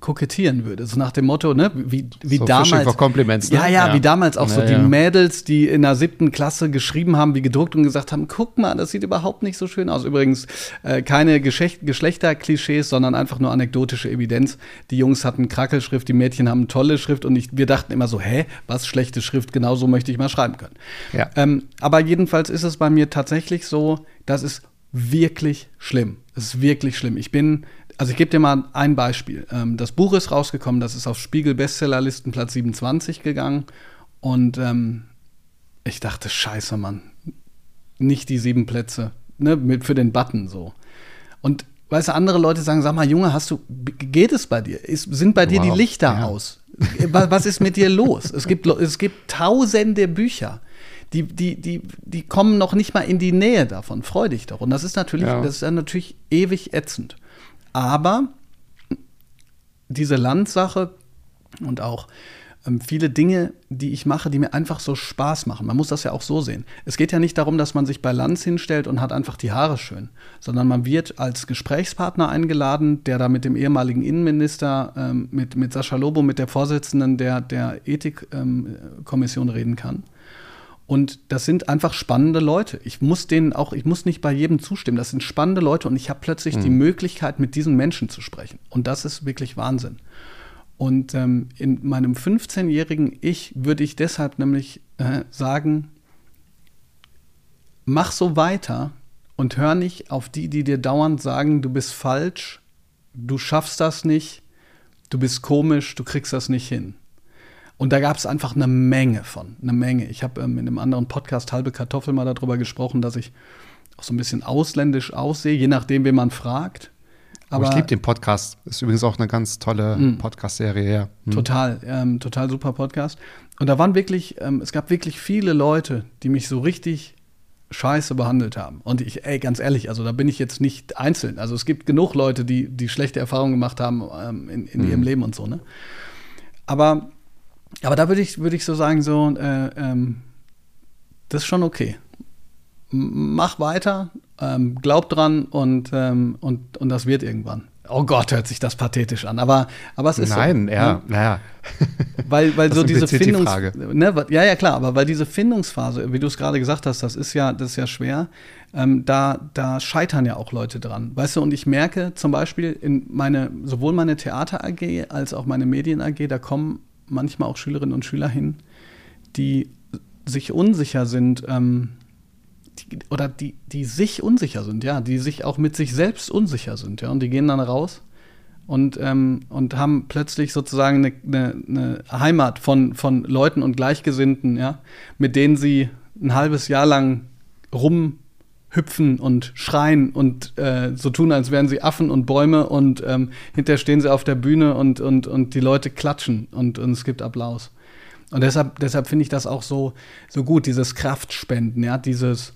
kokettieren würde. So nach dem Motto, ne, wie, wie so damals. Compliments, ne? ja, ja, ja, wie damals auch ja, so die ja. Mädels, die in der siebten Klasse geschrieben haben, wie gedruckt und gesagt haben, guck mal, das sieht überhaupt nicht so schön aus. Übrigens äh, keine Geschlecht Geschlechterklischees, sondern einfach nur anekdotische Evidenz. Die Jungs hatten Krackelschrift, die Mädchen haben tolle Schrift und ich, wir dachten immer so, hä, was schlechte Schrift, genau so möchte ich mal schreiben können. Ja. Ähm, aber jedenfalls ist es bei mir tatsächlich so, das ist wirklich schlimm. Es ist wirklich schlimm. Ich bin also ich gebe dir mal ein Beispiel. Ähm, das Buch ist rausgekommen, das ist auf Spiegel Bestsellerlisten Platz 27 gegangen. Und ähm, ich dachte, scheiße, Mann. Nicht die sieben Plätze. Ne, mit, für den Button so. Und weißt du, andere Leute sagen, sag mal, Junge, hast du, geht es bei dir? Ist, sind bei dir wow. die Lichter ja. aus? Was, ist mit dir los? Es gibt, es gibt tausende Bücher. Die, die, die, die kommen noch nicht mal in die Nähe davon. Freu dich doch. Und das ist natürlich, ja. das ist natürlich ewig ätzend. Aber diese Landsache und auch ähm, viele Dinge, die ich mache, die mir einfach so Spaß machen. Man muss das ja auch so sehen. Es geht ja nicht darum, dass man sich bei Lanz hinstellt und hat einfach die Haare schön, sondern man wird als Gesprächspartner eingeladen, der da mit dem ehemaligen Innenminister, ähm, mit, mit Sascha Lobo, mit der Vorsitzenden der, der Ethikkommission ähm, reden kann. Und das sind einfach spannende Leute. Ich muss denen auch, ich muss nicht bei jedem zustimmen. Das sind spannende Leute und ich habe plötzlich mhm. die Möglichkeit, mit diesen Menschen zu sprechen. Und das ist wirklich Wahnsinn. Und ähm, in meinem 15-jährigen Ich würde ich deshalb nämlich äh, sagen, mach so weiter und hör nicht auf die, die dir dauernd sagen, du bist falsch, du schaffst das nicht, du bist komisch, du kriegst das nicht hin. Und da gab es einfach eine Menge von, eine Menge. Ich habe ähm, in einem anderen Podcast Halbe Kartoffel mal darüber gesprochen, dass ich auch so ein bisschen ausländisch aussehe, je nachdem, wen man fragt. Aber oh, ich liebe den Podcast. Ist übrigens auch eine ganz tolle mm, Podcast-Serie. Ja. Mm. Total, ähm, total super Podcast. Und da waren wirklich, ähm, es gab wirklich viele Leute, die mich so richtig scheiße behandelt haben. Und ich, ey, ganz ehrlich, also da bin ich jetzt nicht einzeln. Also es gibt genug Leute, die, die schlechte Erfahrungen gemacht haben ähm, in, in mm. ihrem Leben und so, ne? Aber, aber da würde ich, würd ich so sagen, so, äh, ähm, das ist schon okay. Mach weiter, ähm, glaub dran und, ähm, und, und das wird irgendwann. Oh Gott, hört sich das pathetisch an. Aber, aber es ist Nein, so. ja, ne? naja. <laughs> Weil, weil so diese Findungs ne, ja, ja, klar, aber weil diese Findungsphase, wie du es gerade gesagt hast, das ist ja, das ist ja schwer. Ähm, da, da scheitern ja auch Leute dran. Weißt du, und ich merke zum Beispiel in meine, sowohl meine Theater AG als auch meine Medien AG, da kommen manchmal auch Schülerinnen und Schüler hin, die sich unsicher sind, ähm, die, oder die, die sich unsicher sind, ja, die sich auch mit sich selbst unsicher sind, ja, und die gehen dann raus und, ähm, und haben plötzlich sozusagen eine, eine, eine, Heimat von, von Leuten und Gleichgesinnten, ja, mit denen sie ein halbes Jahr lang rumhüpfen und schreien und äh, so tun, als wären sie Affen und Bäume und ähm, hinterher stehen sie auf der Bühne und, und, und die Leute klatschen und, und es gibt Applaus. Und deshalb, deshalb finde ich das auch so, so gut, dieses Kraftspenden, ja, dieses,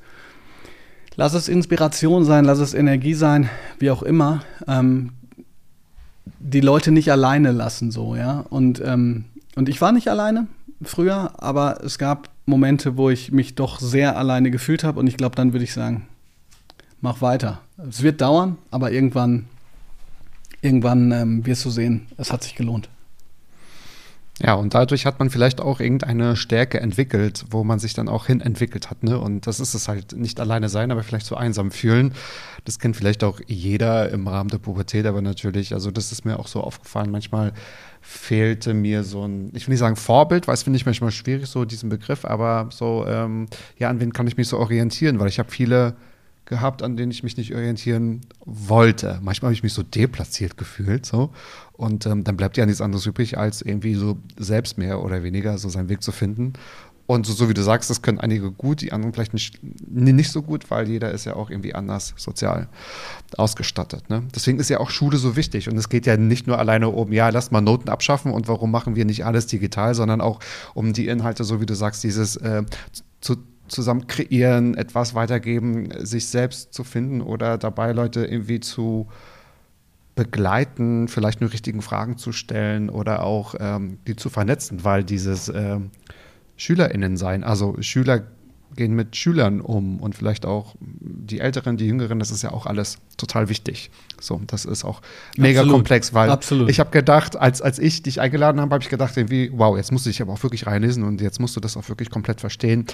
lass es Inspiration sein, lass es Energie sein, wie auch immer, ähm, die Leute nicht alleine lassen, so, ja. Und, ähm, und ich war nicht alleine früher, aber es gab Momente, wo ich mich doch sehr alleine gefühlt habe und ich glaube, dann würde ich sagen, mach weiter. Es wird dauern, aber irgendwann, irgendwann ähm, wirst du sehen, es hat sich gelohnt. Ja, und dadurch hat man vielleicht auch irgendeine Stärke entwickelt, wo man sich dann auch hin entwickelt hat. Ne? Und das ist es halt, nicht alleine sein, aber vielleicht so einsam fühlen. Das kennt vielleicht auch jeder im Rahmen der Pubertät, aber natürlich, also das ist mir auch so aufgefallen. Manchmal fehlte mir so ein, ich will nicht sagen Vorbild, weil es finde ich manchmal schwierig, so diesen Begriff, aber so, ähm, ja, an wen kann ich mich so orientieren? Weil ich habe viele gehabt, an denen ich mich nicht orientieren wollte. Manchmal habe ich mich so deplatziert gefühlt, so. Und ähm, dann bleibt ja nichts anderes übrig, als irgendwie so selbst mehr oder weniger so seinen Weg zu finden. Und so, so wie du sagst, das können einige gut, die anderen vielleicht nicht, nicht so gut, weil jeder ist ja auch irgendwie anders sozial ausgestattet. Ne? Deswegen ist ja auch Schule so wichtig. Und es geht ja nicht nur alleine um, ja, lass mal Noten abschaffen und warum machen wir nicht alles digital, sondern auch um die Inhalte, so wie du sagst, dieses äh, zu, zusammen kreieren, etwas weitergeben, sich selbst zu finden oder dabei Leute irgendwie zu begleiten, vielleicht nur richtigen Fragen zu stellen oder auch ähm, die zu vernetzen, weil dieses äh, SchülerInnen sein, also Schüler gehen mit Schülern um und vielleicht auch die Älteren, die Jüngeren, das ist ja auch alles total wichtig. So, das ist auch mega Absolut. komplex, weil Absolut. ich habe gedacht, als, als ich dich eingeladen habe, habe ich gedacht, irgendwie, wow, jetzt musst du dich aber auch wirklich reinlesen und jetzt musst du das auch wirklich komplett verstehen.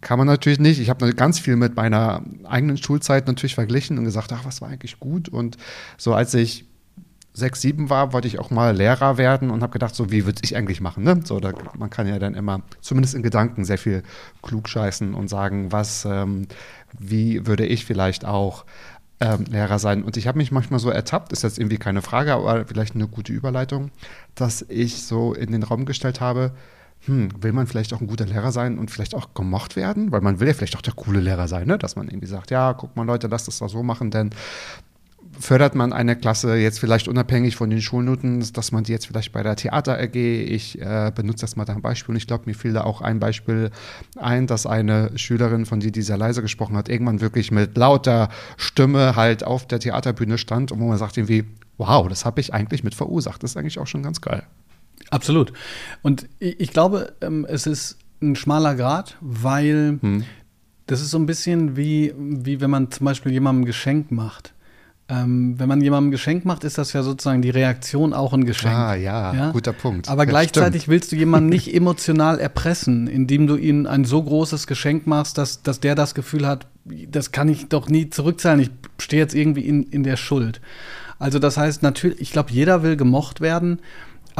Kann man natürlich nicht. Ich habe ganz viel mit meiner eigenen Schulzeit natürlich verglichen und gesagt, ach, was war eigentlich gut? Und so als ich sechs, sieben war, wollte ich auch mal Lehrer werden und habe gedacht, so wie würde ich eigentlich machen? Ne? So, da, man kann ja dann immer, zumindest in Gedanken, sehr viel klugscheißen und sagen, was, ähm, wie würde ich vielleicht auch ähm, Lehrer sein? Und ich habe mich manchmal so ertappt, ist jetzt irgendwie keine Frage, aber vielleicht eine gute Überleitung, dass ich so in den Raum gestellt habe, hm, will man vielleicht auch ein guter Lehrer sein und vielleicht auch gemocht werden? Weil man will ja vielleicht auch der coole Lehrer sein, ne? dass man irgendwie sagt, ja, guck mal Leute, lasst das da so machen, denn fördert man eine Klasse jetzt vielleicht unabhängig von den Schulnoten, dass man die jetzt vielleicht bei der Theater AG, ich äh, benutze das mal da ein Beispiel und ich glaube, mir fiel da auch ein Beispiel ein, dass eine Schülerin, von die, die sehr leise gesprochen hat, irgendwann wirklich mit lauter Stimme halt auf der Theaterbühne stand und wo man sagt irgendwie, wow, das habe ich eigentlich mit verursacht. Das ist eigentlich auch schon ganz geil. Absolut. Und ich, glaube, ähm, es ist ein schmaler Grad, weil Hm. das ist so ein bisschen wie, wie wenn man zum Beispiel jemandem ein Geschenk macht. Ähm, wenn man jemandem ein Geschenk macht, ist das ja sozusagen die Reaktion auch ein Geschenk. Ah, ja, guter Punkt. Aber Ja, gleichzeitig stimmt. willst du jemanden nicht <laughs> emotional erpressen, indem du ihm ein so großes Geschenk machst, dass, dass der das Gefühl hat, das kann ich doch nie zurückzahlen, ich stehe jetzt irgendwie in, in der Schuld. Also das heißt natürlich, ich glaube, jeder will gemocht werden,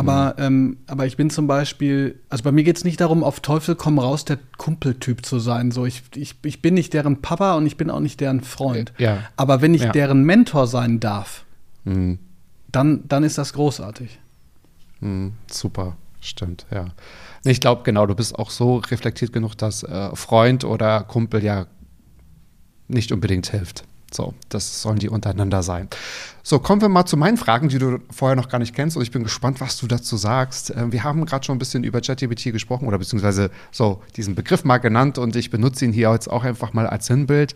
aber, ähm, aber ich bin zum Beispiel, also bei mir geht es nicht darum, auf Teufel komm raus, der Kumpeltyp zu sein. So, ich, ich, ich bin nicht deren Papa und ich bin auch nicht deren Freund. Ja. Aber wenn ich Ja. deren Mentor sein darf, Hm. dann, dann ist das großartig. Hm, super, stimmt, ja. Ich glaube, genau, du bist auch so reflektiert genug, dass äh, Freund oder Kumpel ja nicht unbedingt hilft. So, das sollen die untereinander sein. So, kommen wir mal zu meinen Fragen, die du vorher noch gar nicht kennst. Und ich bin gespannt, was du dazu sagst. Ähm, wir haben gerade schon ein bisschen über ChatGPT gesprochen oder beziehungsweise so diesen Begriff mal genannt und ich benutze ihn hier jetzt auch einfach mal als Sinnbild.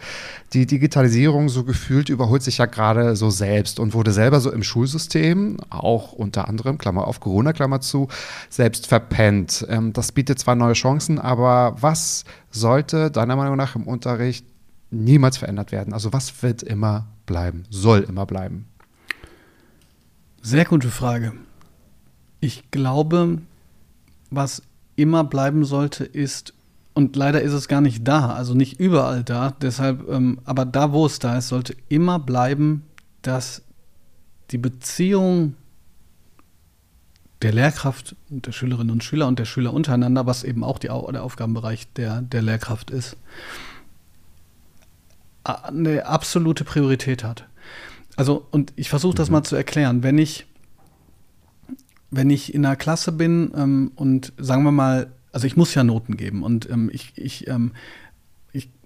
Die Digitalisierung so gefühlt überholt sich ja gerade so selbst und wurde selber so im Schulsystem, auch unter anderem, Klammer auf Corona, Klammer zu, selbst verpennt. Ähm, das bietet zwar neue Chancen, aber was sollte deiner Meinung nach im Unterricht niemals verändert werden? Also was wird immer bleiben, soll immer bleiben? Sehr gute Frage. Ich glaube, was immer bleiben sollte, ist, und leider ist es gar nicht da, also nicht überall da, deshalb, ähm, aber da, wo es da ist, sollte immer bleiben, dass die Beziehung der Lehrkraft und der Schülerinnen und Schüler und der Schüler untereinander, was eben auch die, der Aufgabenbereich der, der Lehrkraft ist, eine absolute Priorität hat. Also, und ich versuche das mal zu erklären. Wenn ich, wenn ich in einer Klasse bin ähm, und sagen wir mal, also ich muss ja Noten geben und ähm, ich, ich, ähm, ich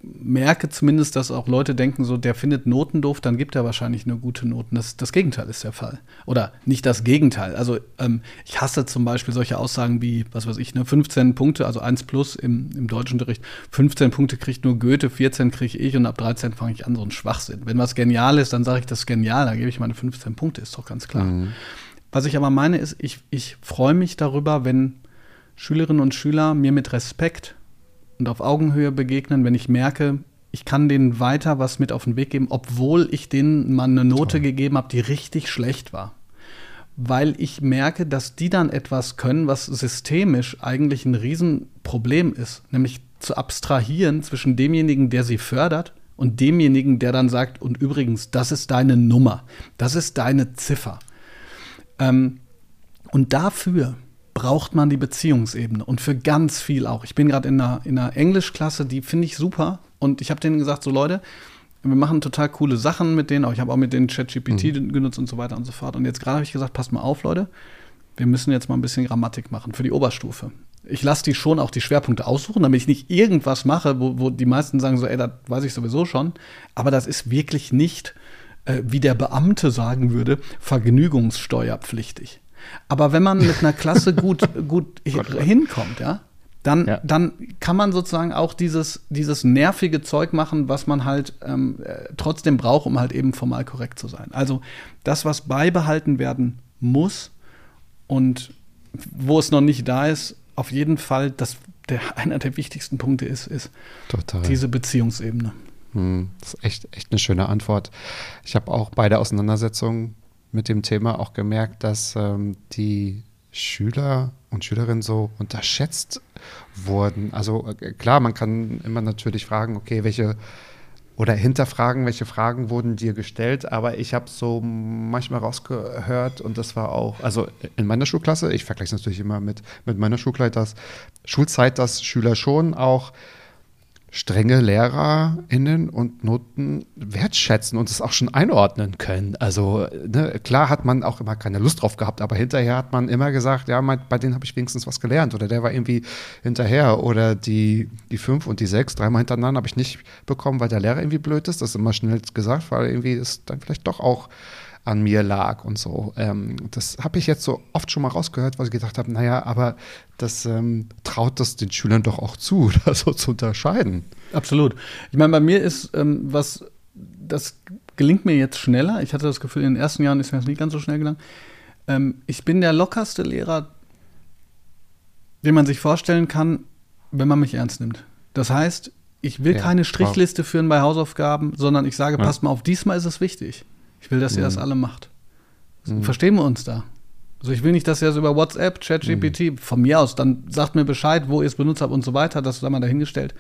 merke zumindest, dass auch Leute denken, so, der findet Noten doof, dann gibt er wahrscheinlich nur gute Noten. Das, das Gegenteil ist der Fall. Oder nicht das Gegenteil. Also ähm, ich hasse zum Beispiel solche Aussagen wie, was weiß ich, ne, 15 Punkte, also 1 plus im, im Deutschunterricht, 15 Punkte kriegt nur Goethe, 14 kriege ich und ab 13 fange ich an, so ein Schwachsinn. Wenn was genial ist, dann sage ich, das genial, dann gebe ich meine 15 Punkte, ist doch ganz klar. Was ich aber meine ist, ich, ich freue mich darüber, wenn Schülerinnen und Schüler mir mit Respekt und auf Augenhöhe begegnen, wenn ich merke, ich kann denen weiter was mit auf den Weg geben, obwohl ich denen mal eine Note gegeben habe, die richtig schlecht war. Weil ich merke, dass die dann etwas können, was systemisch eigentlich ein Riesenproblem ist, nämlich zu abstrahieren zwischen demjenigen, der sie fördert, und demjenigen, der dann sagt, und übrigens, das ist deine Nummer, das ist deine Ziffer. Ähm, und dafür braucht man die Beziehungsebene und für ganz viel auch. Ich bin gerade in einer, in einer Englischklasse, die finde ich super. Und ich habe denen gesagt, so Leute, wir machen total coole Sachen mit denen. Auch ich habe auch mit denen ChatGPT genutzt und so weiter und so fort. Und jetzt gerade habe ich gesagt, passt mal auf, Leute. Wir müssen jetzt mal ein bisschen Grammatik machen für die Oberstufe. Ich lasse die schon auch die Schwerpunkte aussuchen, damit ich nicht irgendwas mache, wo, wo die meisten sagen so, ey, das weiß ich sowieso schon. Aber das ist wirklich nicht, äh, wie der Beamte sagen würde, vergnügungssteuerpflichtig. Aber wenn man mit einer Klasse <laughs> gut, gut hinkommt, ja, dann, Ja. dann kann man sozusagen auch dieses, dieses nervige Zeug machen, was man halt ähm, äh, trotzdem braucht, um halt eben formal korrekt zu sein. Also das, was beibehalten werden muss und wo es noch nicht da ist, auf jeden Fall, das der <laughs> einer der wichtigsten Punkte ist, ist Total. diese Beziehungsebene. Hm, Das ist echt, echt eine schöne Antwort. Ich habe auch bei der Auseinandersetzung mit dem Thema auch gemerkt, dass ähm, die Schüler und Schülerinnen so unterschätzt wurden. Also äh, klar, man kann immer natürlich fragen, okay, welche oder hinterfragen, welche Fragen wurden dir gestellt, aber ich habe so manchmal rausgehört und das war auch, also in meiner Schulklasse, ich vergleiche es natürlich immer mit, mit meiner Schulzeit, dass, Schulzeit, dass Schüler schon auch strenge LehrerInnen und Noten wertschätzen und es auch schon einordnen können. Also ne, klar hat man auch immer keine Lust drauf gehabt, aber hinterher hat man immer gesagt, ja, mein, bei denen habe ich wenigstens was gelernt oder der war irgendwie hinterher oder die, die fünf und die sechs, dreimal hintereinander habe ich nicht bekommen, weil der Lehrer irgendwie blöd ist. Das ist immer schnell gesagt, weil irgendwie es dann vielleicht doch auch an mir lag und so. Ähm, das habe ich jetzt so oft schon mal rausgehört, weil ich gedacht habe, naja, aber das ähm, traut das den Schülern doch auch zu, <laughs> das so zu unterscheiden. Absolut. Ich meine, bei mir ist ähm, was, das gelingt mir jetzt schneller. Ich hatte das Gefühl, in den ersten Jahren ist mir das nicht ganz so schnell gelangt. Ähm, ich bin der lockerste Lehrer, den man sich vorstellen kann, wenn man mich ernst nimmt. Das heißt, ich will Ja, keine Strichliste führen bei Hausaufgaben, sondern ich sage, Ja. passt mal auf, diesmal ist es wichtig. Ich will, dass ihr Mhm. das alle macht. Mhm. Verstehen wir uns da? Also ich will nicht, dass ihr das über WhatsApp, ChatGPT, Mhm. von mir aus, dann sagt mir Bescheid, wo ihr es benutzt habt und so weiter, das sei mal dahingestellt.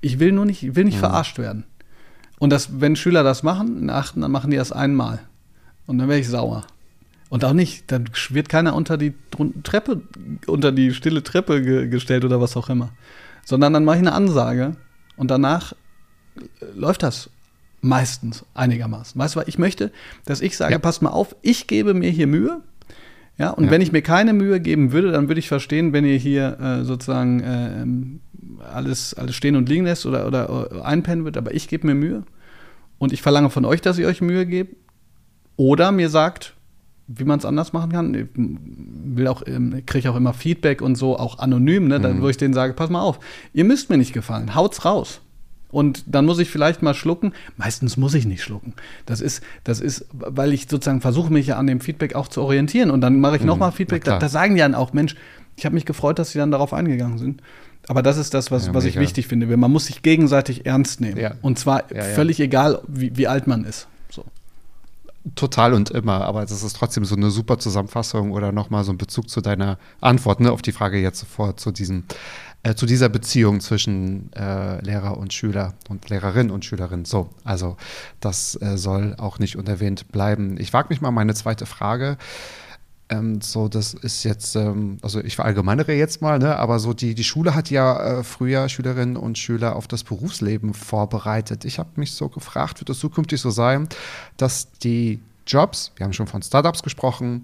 Ich will nur nicht, ich will nicht Mhm. verarscht werden. Und das, wenn Schüler das machen, in achten, dann machen die das einmal. Und dann wäre ich sauer. Und auch nicht, dann wird keiner unter die Treppe, unter die stille Treppe ge gestellt oder was auch immer. Sondern dann mache ich eine Ansage und danach äh, läuft das meistens einigermaßen. Weißt du, was ich möchte, dass ich sage, Ja. passt mal auf, ich gebe mir hier Mühe. Ja, und Ja. wenn ich mir keine Mühe geben würde, dann würde ich verstehen, wenn ihr hier äh, sozusagen äh, alles, alles stehen und liegen lässt oder, oder äh, einpennen wird, aber ich gebe mir Mühe und ich verlange von euch, dass ihr euch Mühe gebt. Oder mir sagt, wie man es anders machen kann. Ich will auch, ähm, kriege auch immer Feedback und so, auch anonym, ne, dann, Mhm. wo ich denen sage, pass mal auf, ihr müsst mir nicht gefallen, haut's raus. Und dann muss ich vielleicht mal schlucken. Meistens muss ich nicht schlucken. Das ist, das ist, weil ich sozusagen versuche, mich ja an dem Feedback auch zu orientieren. Und dann mache ich Mhm. nochmal Feedback. Da, da sagen die dann auch, Mensch, ich habe mich gefreut, dass sie dann darauf eingegangen sind. Aber das ist das, was, Ja, was ich wichtig finde. Man muss sich gegenseitig ernst nehmen. Ja. Und zwar ja. völlig egal, wie, wie alt man ist. So. Total und immer, aber das ist trotzdem so eine super Zusammenfassung oder nochmal so ein Bezug zu deiner Antwort, ne, auf die Frage jetzt sofort, zu diesem, äh, zu dieser Beziehung zwischen äh, Lehrer und Schüler und Lehrerin und Schülerin. So, also das äh, soll auch nicht unerwähnt bleiben. Ich wage mich mal meine zweite Frage. Ähm, so, das ist jetzt, ähm, also ich verallgemeinere jetzt mal, ne, aber so die, die Schule hat ja äh, früher Schülerinnen und Schüler auf das Berufsleben vorbereitet. Ich habe mich so gefragt, wird es zukünftig so sein, dass die Jobs, wir haben schon von Startups gesprochen,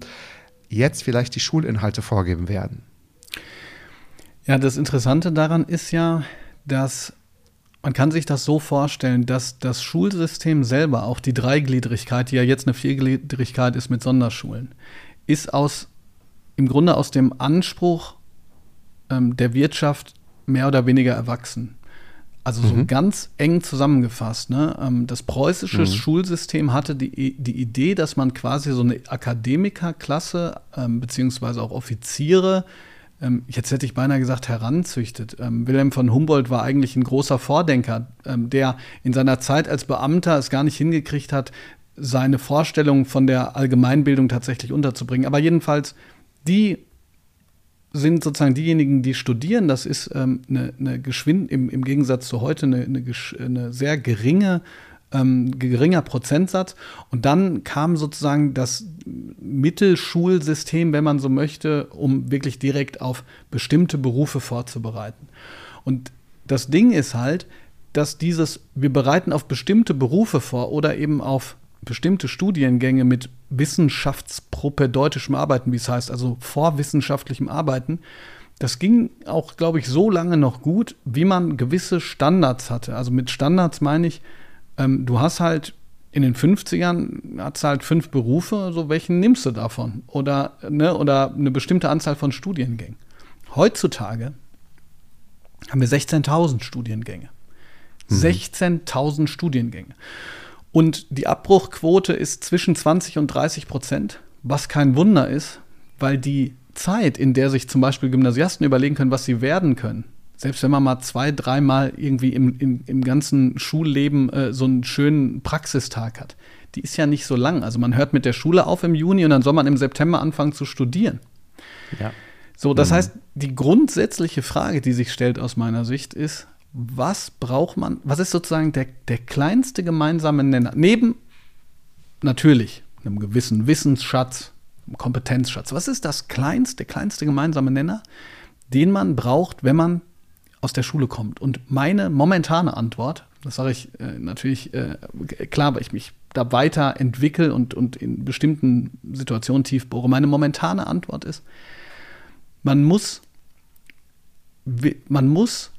jetzt vielleicht die Schulinhalte vorgeben werden? Ja, das Interessante daran ist ja, dass man kann sich das so vorstellen, dass das Schulsystem selber, auch die Dreigliedrigkeit, die ja jetzt eine Viergliedrigkeit ist mit Sonderschulen, ist aus im Grunde aus dem Anspruch ähm, der Wirtschaft mehr oder weniger erwachsen. Also so Mhm. ganz eng zusammengefasst. Ne? Ähm, das preußische Mhm. Schulsystem hatte die, die Idee, dass man quasi so eine Akademikerklasse ähm, beziehungsweise auch Offiziere ähm, jetzt hätte ich beinahe gesagt, heranzüchtet. Ähm, Wilhelm von Humboldt war eigentlich ein großer Vordenker, ähm, der in seiner Zeit als Beamter es gar nicht hingekriegt hat, seine Vorstellung von der Allgemeinbildung tatsächlich unterzubringen. Aber jedenfalls, die sind sozusagen diejenigen, die studieren. Das ist ähm, eine, eine Geschwind im, im Gegensatz zu heute eine, eine, eine sehr geringe ähm, geringer Prozentsatz. Und dann kam sozusagen das Mittelschulsystem, wenn man so möchte, um wirklich direkt auf bestimmte Berufe vorzubereiten. Und das Ding ist halt, dass dieses, wir bereiten auf bestimmte Berufe vor oder eben auf bestimmte Studiengänge mit wissenschaftspropädeutischem Arbeiten, wie es heißt, also vorwissenschaftlichem Arbeiten, das ging auch, glaube ich, so lange noch gut, wie man gewisse Standards hatte. Also mit Standards meine ich, ähm, du hast halt in den 50ern hat's halt fünf Berufe, so welchen nimmst du davon? Oder, ne, oder eine bestimmte Anzahl von Studiengängen. Heutzutage haben wir 16.000 Studiengänge. 16.000 Studiengänge. Und die Abbruchquote ist zwischen 20 und 30 Prozent, was kein Wunder ist, weil die Zeit, in der sich zum Beispiel Gymnasiasten überlegen können, was sie werden können, selbst wenn man mal zwei, dreimal irgendwie im, im, im ganzen Schulleben äh, so einen schönen Praxistag hat, die ist ja nicht so lang. Also man hört mit der Schule auf im Juni und dann soll man im September anfangen zu studieren. Ja. So, das heißt, die grundsätzliche Frage, die sich stellt aus meiner Sicht, ist, was braucht man, was ist sozusagen der, der kleinste gemeinsame Nenner? Neben natürlich einem gewissen Wissensschatz, einem Kompetenzschatz. Was ist das kleinste, der kleinste gemeinsame Nenner, den man braucht, wenn man aus der Schule kommt? Und meine momentane Antwort, das sage ich äh, natürlich äh, klar, weil ich mich da weiterentwickle und, und in bestimmten Situationen tief bohre. Meine momentane Antwort ist, man muss, man muss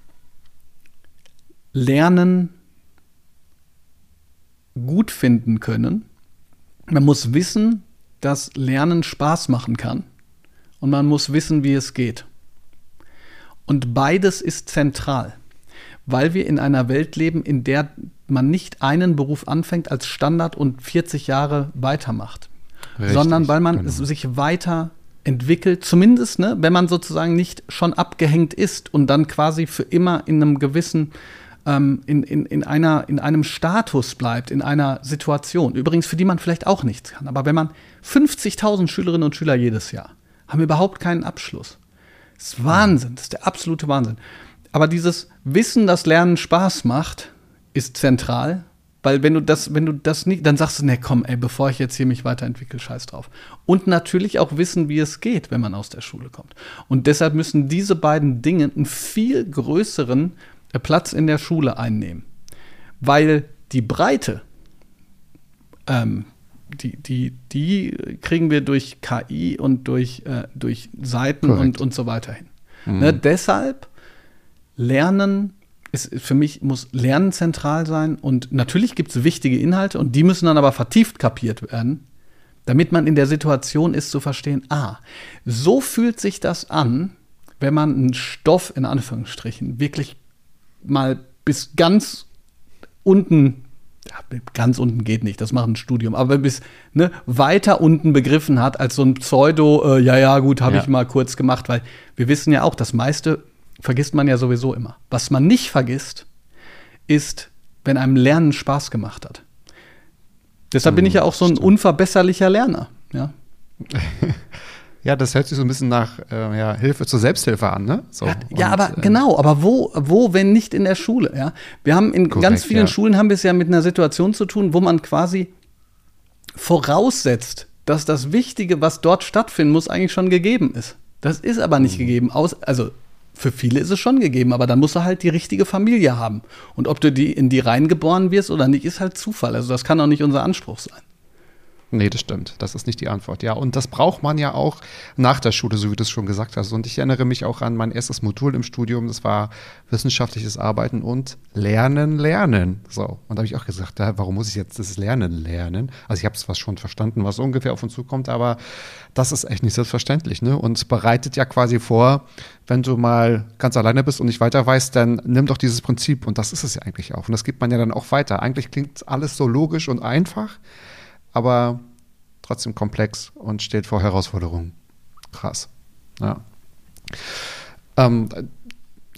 lernen, gut finden können. Man muss wissen, dass Lernen Spaß machen kann. Und man muss wissen, wie es geht. Und beides ist zentral, weil wir in einer Welt leben, in der man nicht einen Beruf anfängt als Standard und 40 Jahre weitermacht, Richtig, sondern weil man genau. sich weiter entwickelt, zumindest, ne, wenn man sozusagen nicht schon abgehängt ist und dann quasi für immer in einem gewissen, ähm, in, in, in, einer, in einem Status bleibt, in einer Situation, übrigens für die man vielleicht auch nichts kann. Aber wenn man 50.000 Schülerinnen und Schüler jedes Jahr haben überhaupt keinen Abschluss. Das ist Wahnsinn, das ist der absolute Wahnsinn. Aber dieses Wissen, dass Lernen Spaß macht, ist zentral, weil wenn du das, wenn du das nicht, dann sagst du, ne, komm, ey, bevor ich jetzt hier mich weiterentwickle, scheiß drauf. Und natürlich auch wissen, wie es geht, wenn man aus der Schule kommt. Und deshalb müssen diese beiden Dinge einen viel größeren äh, Platz in der Schule einnehmen. Weil die Breite, ähm, die, die, die kriegen wir durch KI und durch, äh, durch Seiten und, und so weiter hin. Mhm. Ne, deshalb Lernen ist für mich muss Lernen zentral sein und natürlich gibt es wichtige Inhalte und die müssen dann aber vertieft kapiert werden, damit man in der Situation ist zu verstehen, ah, so fühlt sich das an, wenn man einen Stoff in Anführungsstrichen wirklich mal bis ganz unten ganz unten geht nicht, das macht ein Studium, aber bis ne, weiter unten begriffen hat als so ein Pseudo, äh, ja, ja, gut, habe ja. ich mal kurz gemacht, weil wir wissen ja auch, das meiste vergisst man ja sowieso immer. Was man nicht vergisst, ist, wenn einem Lernen Spaß gemacht hat. Deshalb bin ich ja auch so ein unverbesserlicher Lerner. Ja. <laughs> Ja, das hört sich so ein bisschen nach äh, ja, Hilfe zur Selbsthilfe an, ne? So, ja, ja und, aber äh, genau, aber wo, wo, wenn nicht in der Schule, ja? Wir haben in korrekt, ganz vielen ja. Schulen haben wir es ja mit einer Situation zu tun, wo man quasi voraussetzt, dass das Wichtige, was dort stattfinden muss, eigentlich schon gegeben ist. Das ist aber nicht mhm. gegeben, aus, also für viele ist es schon gegeben, aber dann musst du halt die richtige Familie haben. Und ob du die in die reingeboren wirst oder nicht, ist halt Zufall. Also das kann auch nicht unser Anspruch sein. Nee, das stimmt. Das ist nicht die Antwort. Ja, und das braucht man ja auch nach der Schule, so wie du es schon gesagt hast. Und ich erinnere mich auch an mein erstes Modul im Studium. Das war wissenschaftliches Arbeiten und Lernen, Lernen. So. Und da habe ich auch gesagt, ja, warum muss ich jetzt das Lernen lernen? Also ich habe es schon verstanden, was ungefähr auf uns zukommt, aber das ist echt nicht selbstverständlich. Ne? Und bereitet ja quasi vor, wenn du mal ganz alleine bist und nicht weiter weißt, dann nimm doch dieses Prinzip. Und das ist es ja eigentlich auch. Und das gibt man ja dann auch weiter. Eigentlich klingt alles so logisch und einfach aber trotzdem komplex und steht vor Herausforderungen. Krass. Ja. Ähm,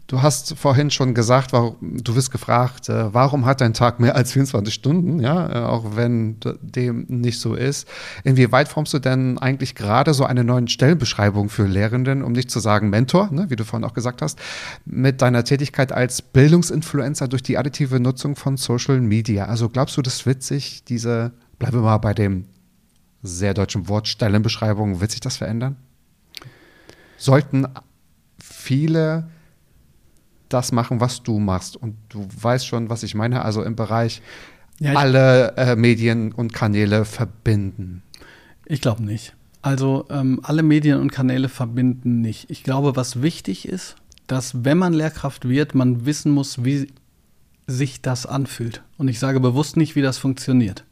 du hast vorhin schon gesagt, du wirst gefragt, äh, warum hat dein Tag mehr als 24 Stunden, ja, äh, auch wenn dem nicht so ist. Inwieweit formst du denn eigentlich gerade so eine neue Stellenbeschreibung für Lehrenden, um nicht zu sagen Mentor, ne, wie du vorhin auch gesagt hast, mit deiner Tätigkeit als Bildungsinfluencer durch die additive Nutzung von Social Media? Also glaubst du, das wird sich diese Bleiben wir mal bei dem sehr deutschen Wort Stellenbeschreibung. Wird sich das verändern? Sollten viele das machen, was du machst? Und du weißt schon, was ich meine, also im Bereich ja, alle äh, Medien und Kanäle verbinden. Ich glaube nicht. Also ähm, alle Medien und Kanäle verbinden nicht. Ich glaube, was wichtig ist, dass wenn man Lehrkraft wird, man wissen muss, wie sich das anfühlt. Und ich sage bewusst nicht, wie das funktioniert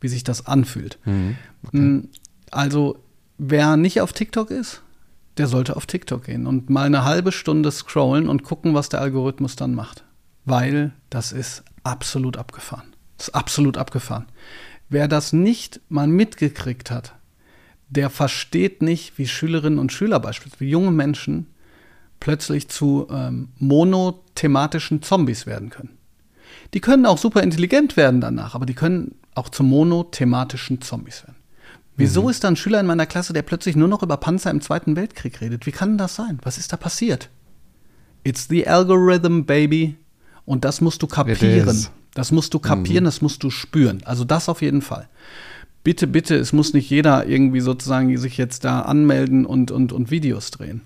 wie sich das anfühlt. Mhm. Okay. Mm, also, wer nicht auf TikTok ist, der sollte auf TikTok gehen und mal eine halbe Stunde scrollen und gucken, was der Algorithmus dann macht. Weil das ist absolut abgefahren. Das ist absolut abgefahren. Wer das nicht mal mitgekriegt hat, der versteht nicht, wie Schülerinnen und Schüler beispielsweise, wie junge Menschen plötzlich zu ähm, monothematischen Zombies werden können. Die können auch super intelligent werden danach, aber die können auch zu monothematischen Zombies werden. Wieso mhm. ist da ein Schüler in meiner Klasse, der plötzlich nur noch über Panzer im Zweiten Weltkrieg redet? Wie kann das sein? Was ist da passiert? It's the algorithm, baby. Und das musst du kapieren. Das musst du kapieren, mhm. das musst du spüren. Also das auf jeden Fall. Bitte, bitte, es muss nicht jeder irgendwie sozusagen sich jetzt da anmelden und, und, und Videos drehen.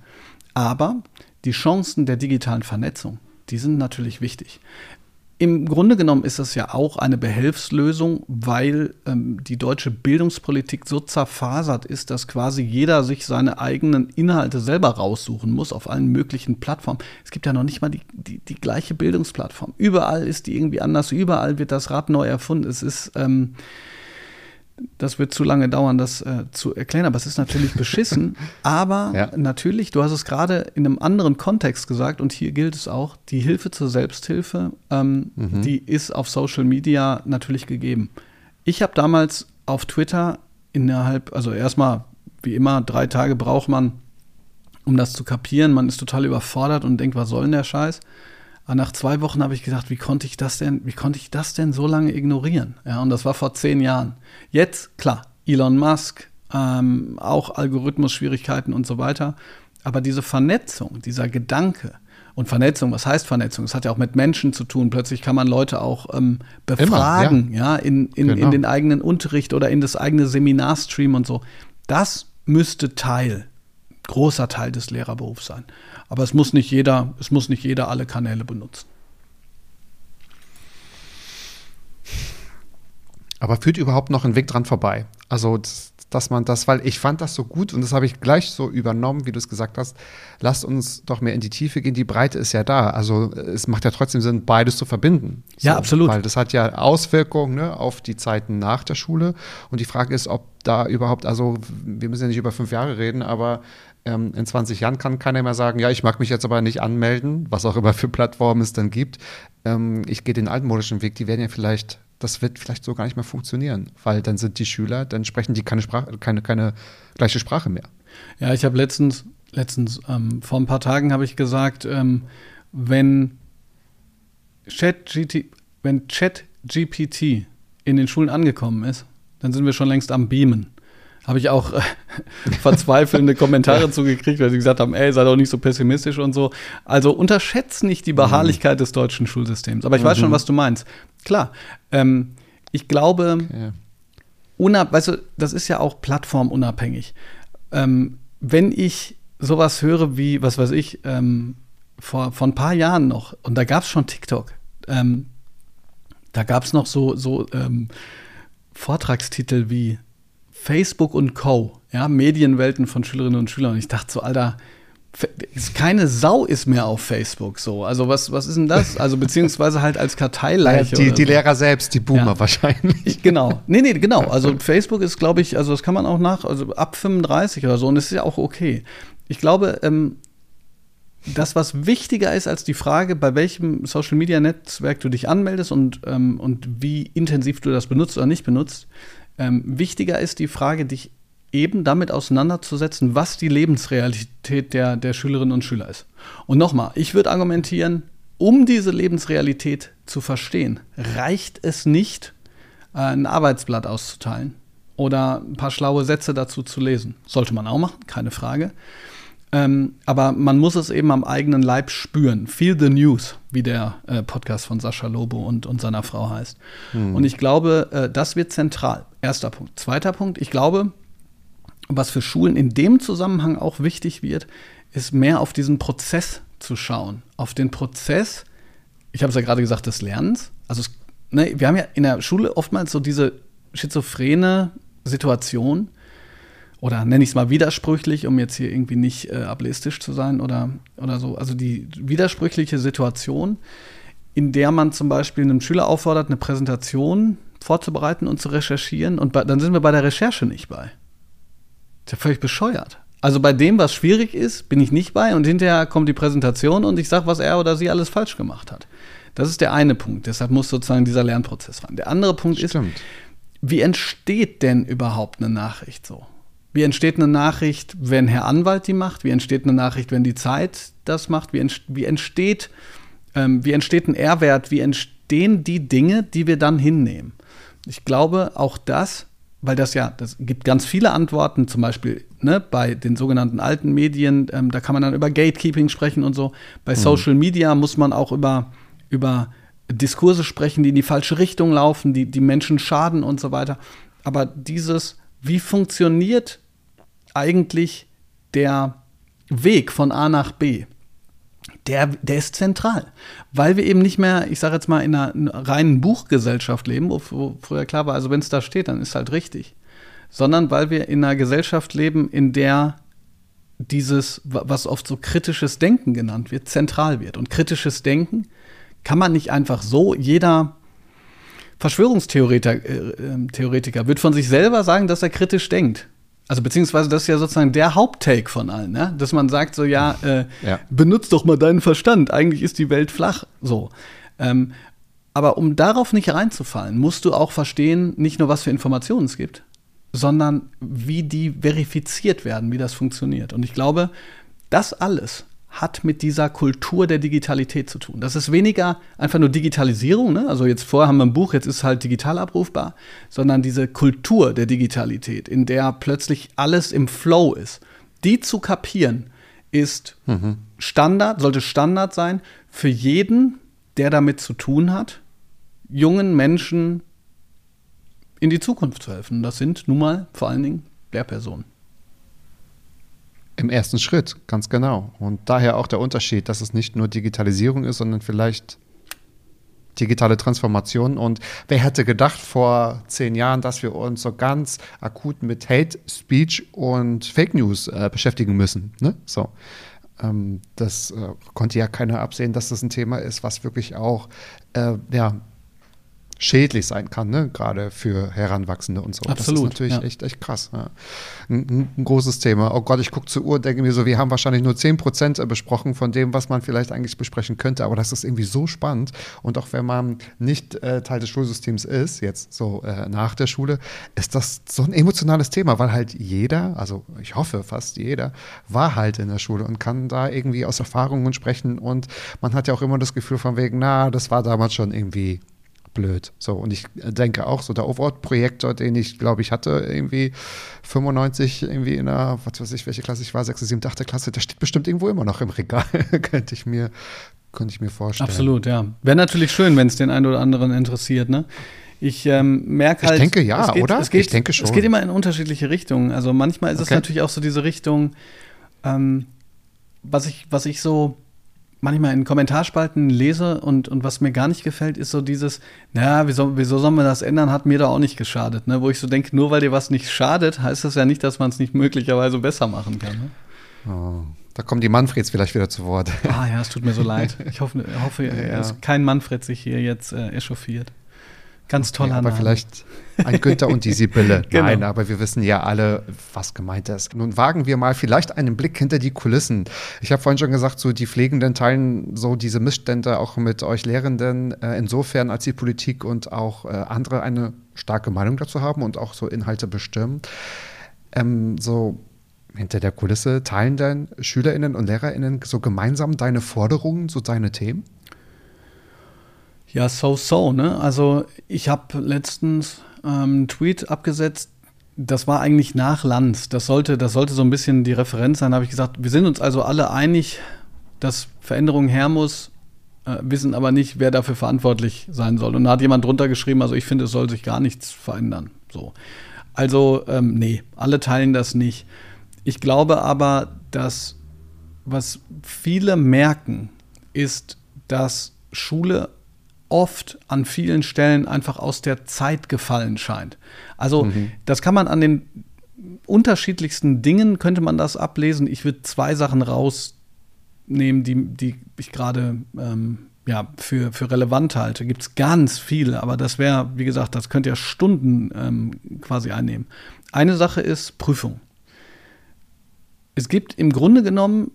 Aber die Chancen der digitalen Vernetzung, die sind natürlich wichtig. Im Grunde genommen ist es ja auch eine Behelfslösung, weil ähm, die deutsche Bildungspolitik so zerfasert ist, dass quasi jeder sich seine eigenen Inhalte selber raussuchen muss auf allen möglichen Plattformen. Es gibt ja noch nicht mal die, die, die gleiche Bildungsplattform. Überall ist die irgendwie anders, überall wird das Rad neu erfunden. Es ist ähm, das wird zu lange dauern, das äh, zu erklären, aber es ist natürlich <laughs> beschissen. aber ja. natürlich, du hast es gerade in einem anderen Kontext gesagt und hier gilt es auch, die Hilfe zur Selbsthilfe, ähm, mhm. die ist auf Social Media natürlich gegeben. Ich habe damals auf Twitter innerhalb, also erstmal wie immer, drei Tage braucht man, um das zu kapieren. Man ist total überfordert und denkt, was soll denn der Scheiß? Aber nach zwei Wochen habe ich gedacht, wie konnte ich das denn, wie konnte ich das denn so lange ignorieren? Ja, und das war vor zehn Jahren. Jetzt, klar, Elon Musk, ähm, auch Algorithmus-Schwierigkeiten und so weiter. Aber diese Vernetzung, dieser Gedanke, und Vernetzung, was heißt Vernetzung? Es hat ja auch mit Menschen zu tun. Plötzlich kann man Leute auch ähm, befragen, Immer, ja. ja, in, in, genau. in den eigenen Unterricht oder in das eigene Seminarstream und so. Das müsste Teil, großer Teil des Lehrerberufs sein. Aber es muss nicht jeder, es muss nicht jeder alle Kanäle benutzen. Aber führt überhaupt noch ein Weg dran vorbei? Also das, dass man das, weil ich fand das so gut und das habe ich gleich so übernommen, wie du es gesagt hast. Lasst uns doch mehr in die Tiefe gehen. Die Breite ist ja da. Also es macht ja trotzdem Sinn, beides zu verbinden. So, ja, absolut. Weil das hat ja Auswirkungen ne, auf die Zeiten nach der Schule. Und die Frage ist, ob da überhaupt, also wir müssen ja nicht über fünf Jahre reden, aber ähm, in 20 Jahren kann keiner mehr sagen, ja, ich mag mich jetzt aber nicht anmelden, was auch immer für Plattformen es dann gibt. Ähm, ich gehe den altmodischen Weg. Die werden ja vielleicht das wird vielleicht so gar nicht mehr funktionieren, weil dann sind die Schüler, dann sprechen die keine Sprache, keine, keine gleiche Sprache mehr. Ja, ich habe letztens, letztens, ähm, vor ein paar Tagen habe ich gesagt, ähm, wenn ChatGPT wenn Chat in den Schulen angekommen ist, dann sind wir schon längst am Beamen habe ich auch äh, <laughs> verzweifelnde Kommentare zugekriegt, weil sie gesagt haben, ey, sei doch nicht so pessimistisch und so. Also unterschätzt nicht die Beharrlichkeit mhm. des deutschen Schulsystems. Aber ich mhm. weiß schon, mhm. was du meinst. Klar, ähm, ich glaube, okay. weißt du, das ist ja auch plattformunabhängig. Ähm, wenn ich sowas höre wie, was weiß ich, ähm, vor, vor ein paar Jahren noch, und da gab es schon TikTok, ähm, da gab es noch so, so ähm, Vortragstitel wie Facebook und Co., ja, Medienwelten von Schülerinnen und Schülern. Und ich dachte so, Alter, keine Sau ist mehr auf Facebook so. Also was, was ist denn das? Also beziehungsweise halt als Karteileiche. Die, die Lehrer selbst, die Boomer ja. wahrscheinlich. Genau. <laughs> Nee, nee, genau. Also Facebook ist, glaube ich, also das kann man auch nach, also ab 35 oder so und das ist ja auch okay. Ich glaube, ähm, das, was wichtiger ist als die Frage, bei welchem Social Media Netzwerk du dich anmeldest und, ähm, und wie intensiv du das benutzt oder nicht benutzt, ähm, wichtiger ist die Frage, dich eben damit auseinanderzusetzen, was die Lebensrealität der, der Schülerinnen und Schüler ist. Und nochmal, ich würde argumentieren, um diese Lebensrealität zu verstehen, reicht es nicht, äh, ein Arbeitsblatt auszuteilen oder ein paar schlaue Sätze dazu zu lesen. Sollte man auch machen, keine Frage. Ähm, aber man muss es eben am eigenen Leib spüren. Feel the News, wie der äh, Podcast von Sascha Lobo und, und seiner Frau heißt. Mhm. Und ich glaube, äh, das wird zentral. Erster Punkt. Zweiter Punkt, ich glaube, was für Schulen in dem Zusammenhang auch wichtig wird, ist mehr auf diesen Prozess zu schauen. Auf den Prozess, ich habe es ja gerade gesagt, des Lernens. Also es, ne, wir haben ja in der Schule oftmals so diese schizophrene Situation, oder nenne ich es mal widersprüchlich, um jetzt hier irgendwie nicht äh, ableistisch zu sein oder, oder so. Also die widersprüchliche Situation, in der man zum Beispiel einem Schüler auffordert, eine Präsentation vorzubereiten und zu recherchieren und bei, dann sind wir bei der Recherche nicht bei. Das ist ja völlig bescheuert. Also bei dem, was schwierig ist, bin ich nicht bei und hinterher kommt die Präsentation und ich sage, was er oder sie alles falsch gemacht hat. Das ist der eine Punkt. Deshalb muss sozusagen dieser Lernprozess rein. Der andere Punkt Stimmt. ist, wie entsteht denn überhaupt eine Nachricht so? Wie entsteht eine Nachricht, wenn Herr Anwalt die macht? Wie entsteht eine Nachricht, wenn die Zeit das macht? Wie, ent wie entsteht, ähm, wie entsteht ein R-Wert? Wie entstehen die Dinge, die wir dann hinnehmen? Ich glaube, auch das, weil das ja, das gibt ganz viele Antworten, zum Beispiel ne, bei den sogenannten alten Medien, ähm, da kann man dann über Gatekeeping sprechen und so. Bei mhm. Social Media muss man auch über, über Diskurse sprechen, die in die falsche Richtung laufen, die, die Menschen schaden und so weiter. Aber dieses, wie funktioniert eigentlich der Weg von A nach B, der, der ist zentral. Weil wir eben nicht mehr, ich sage jetzt mal, in einer reinen Buchgesellschaft leben, wo, wo früher klar war, also wenn es da steht, dann ist halt richtig. Sondern weil wir in einer Gesellschaft leben, in der dieses, was oft so kritisches Denken genannt wird, zentral wird. Und kritisches Denken kann man nicht einfach so, jeder Verschwörungstheoretiker äh, äh, wird von sich selber sagen, dass er kritisch denkt. Also beziehungsweise das ist ja sozusagen der Haupttake von allen, ne? dass man sagt so, ja, äh, ja, benutzt doch mal deinen Verstand, eigentlich ist die Welt flach, so. Ähm, aber um darauf nicht reinzufallen, musst du auch verstehen, nicht nur was für Informationen es gibt, sondern wie die verifiziert werden, wie das funktioniert. Und ich glaube, das alles hat mit dieser Kultur der Digitalität zu tun. Das ist weniger einfach nur Digitalisierung, ne? also jetzt vorher haben wir ein Buch, jetzt ist es halt digital abrufbar, sondern diese Kultur der Digitalität, in der plötzlich alles im Flow ist. Die zu kapieren, ist mhm. Standard, sollte Standard sein für jeden, der damit zu tun hat, jungen Menschen in die Zukunft zu helfen. Das sind nun mal vor allen Dingen Lehrpersonen. Im ersten Schritt, ganz genau. Und daher auch der Unterschied, dass es nicht nur Digitalisierung ist, sondern vielleicht digitale Transformation. Und wer hätte gedacht vor zehn Jahren, dass wir uns so ganz akut mit Hate Speech und Fake News äh, beschäftigen müssen? Ne? So. Ähm, das äh, konnte ja keiner absehen, dass das ein Thema ist, was wirklich auch äh, ja, schädlich sein kann, ne? gerade für Heranwachsende und so. Absolut. Das ist natürlich ja. echt, echt krass. Ja. Ein, ein, großes Thema. Oh Gott, ich gucke zur Uhr und denke mir so, wir haben wahrscheinlich nur 10 Prozent besprochen von dem, was man vielleicht eigentlich besprechen könnte, aber das ist irgendwie so spannend. Und auch wenn man nicht äh, Teil des Schulsystems ist, jetzt so äh, nach der Schule, ist das so ein emotionales Thema, weil halt jeder, also ich hoffe fast jeder, war halt in der Schule und kann da irgendwie aus Erfahrungen sprechen und man hat ja auch immer das Gefühl von wegen, na, das war damals schon irgendwie blöd. So, und ich denke auch, so der Overwatch-Projektor, den ich, glaube ich, hatte, irgendwie 95, irgendwie in der, was weiß ich, welche Klasse ich war, 6., 7., 8. Klasse, der steht bestimmt irgendwo immer noch im Regal, <laughs> könnte ich mir, könnte ich mir vorstellen. Absolut, ja. Wäre natürlich schön, wenn es den einen oder anderen interessiert, ne? Ich ähm, merke halt. Ich denke ja, geht, oder? Es geht, ich denke schon. Es geht immer in unterschiedliche Richtungen. Also manchmal ist okay. es natürlich auch so diese Richtung, ähm, was ich, was ich so manchmal in Kommentarspalten lese und, und was mir gar nicht gefällt, ist so dieses, naja, wieso, wieso sollen wir das ändern, hat mir da auch nicht geschadet. Ne? Wo ich so denke, nur weil dir was nicht schadet, heißt das ja nicht, dass man es nicht möglicherweise besser machen kann. Ne? Oh, da kommen die Manfreds vielleicht wieder zu Wort. Ah ja, es tut mir so leid. Ich hoffe, hoffe <laughs> ja. dass kein Manfred sich hier jetzt äh, echauffiert. Ganz toller okay, aber Name. vielleicht ein Günther und die <laughs> Sibylle. genau. Nein, aber wir wissen ja alle, was gemeint ist. Nun wagen wir mal vielleicht einen Blick hinter die Kulissen. Ich habe vorhin schon gesagt, so die Pflegenden teilen so diese Missstände auch mit euch Lehrenden, äh, insofern als die Politik und auch äh, andere eine starke Meinung dazu haben und auch so Inhalte bestimmen. Ähm, so hinter der Kulisse teilen dann SchülerInnen und LehrerInnen so gemeinsam deine Forderungen, so deine Themen? Ja, so, so, ne? Also ich habe letztens ähm, einen Tweet abgesetzt, das war eigentlich nach Lanz. Das sollte, das sollte so ein bisschen die Referenz sein. Da habe ich gesagt, wir sind uns also alle einig, dass Veränderung her muss, äh, wissen aber nicht, wer dafür verantwortlich sein soll. Und da hat jemand drunter geschrieben, also ich finde, es soll sich gar nichts verändern. So. Also, ähm, nee, alle teilen das nicht. Ich glaube aber, dass was viele merken, ist, dass Schule oft an vielen Stellen einfach aus der Zeit gefallen scheint. Also mhm. das kann man an den unterschiedlichsten Dingen, könnte man das ablesen. Ich würde zwei Sachen rausnehmen, die, die ich gerade ähm, ja, für, für relevant halte. Gibt es ganz viele, aber das wäre, wie gesagt, das könnte ja Stunden ähm, quasi einnehmen. Eine Sache ist Prüfung. Es gibt im Grunde genommen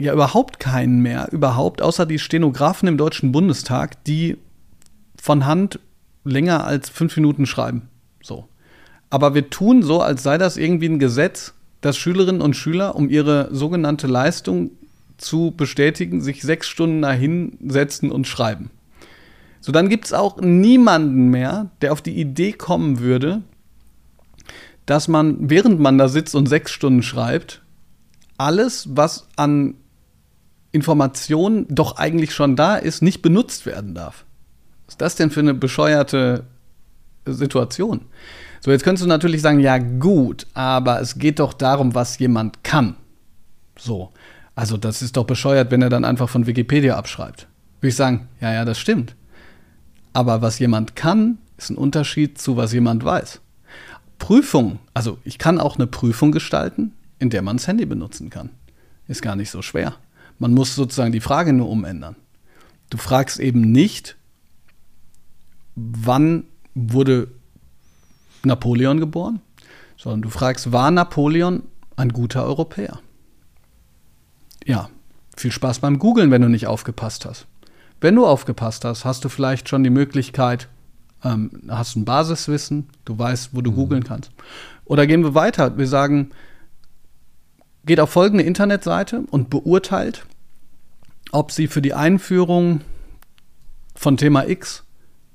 ja überhaupt keinen mehr, überhaupt, außer die Stenografen im Deutschen Bundestag, die von Hand länger als fünf Minuten schreiben. So. Aber wir tun so, als sei das irgendwie ein Gesetz, dass Schülerinnen und Schüler, um ihre sogenannte Leistung zu bestätigen, sich sechs Stunden dahin setzen und schreiben. So, dann gibt es auch niemanden mehr, der auf die Idee kommen würde, dass man, während man da sitzt und sechs Stunden schreibt, alles, was an Information doch eigentlich schon da ist, nicht benutzt werden darf. Was ist das denn für eine bescheuerte Situation? So, jetzt könntest du natürlich sagen, ja gut, aber es geht doch darum, was jemand kann. So, also das ist doch bescheuert, wenn er dann einfach von Wikipedia abschreibt. Würde ich sagen, ja, ja, das stimmt. Aber was jemand kann, ist ein Unterschied zu was jemand weiß. Prüfung, also ich kann auch eine Prüfung gestalten, in der man das Handy benutzen kann. Ist gar nicht so schwer. Man muss sozusagen die Frage nur umändern. Du fragst eben nicht, wann wurde Napoleon geboren, sondern du fragst, war Napoleon ein guter Europäer? Ja, viel Spaß beim Googlen, wenn du nicht aufgepasst hast. Wenn du aufgepasst hast, hast du vielleicht schon die Möglichkeit, ähm, hast ein Basiswissen, du weißt, wo du mhm. googeln kannst. Oder gehen wir weiter, wir sagen, geht auf folgende Internetseite und beurteilt, ob sie für die Einführung von Thema X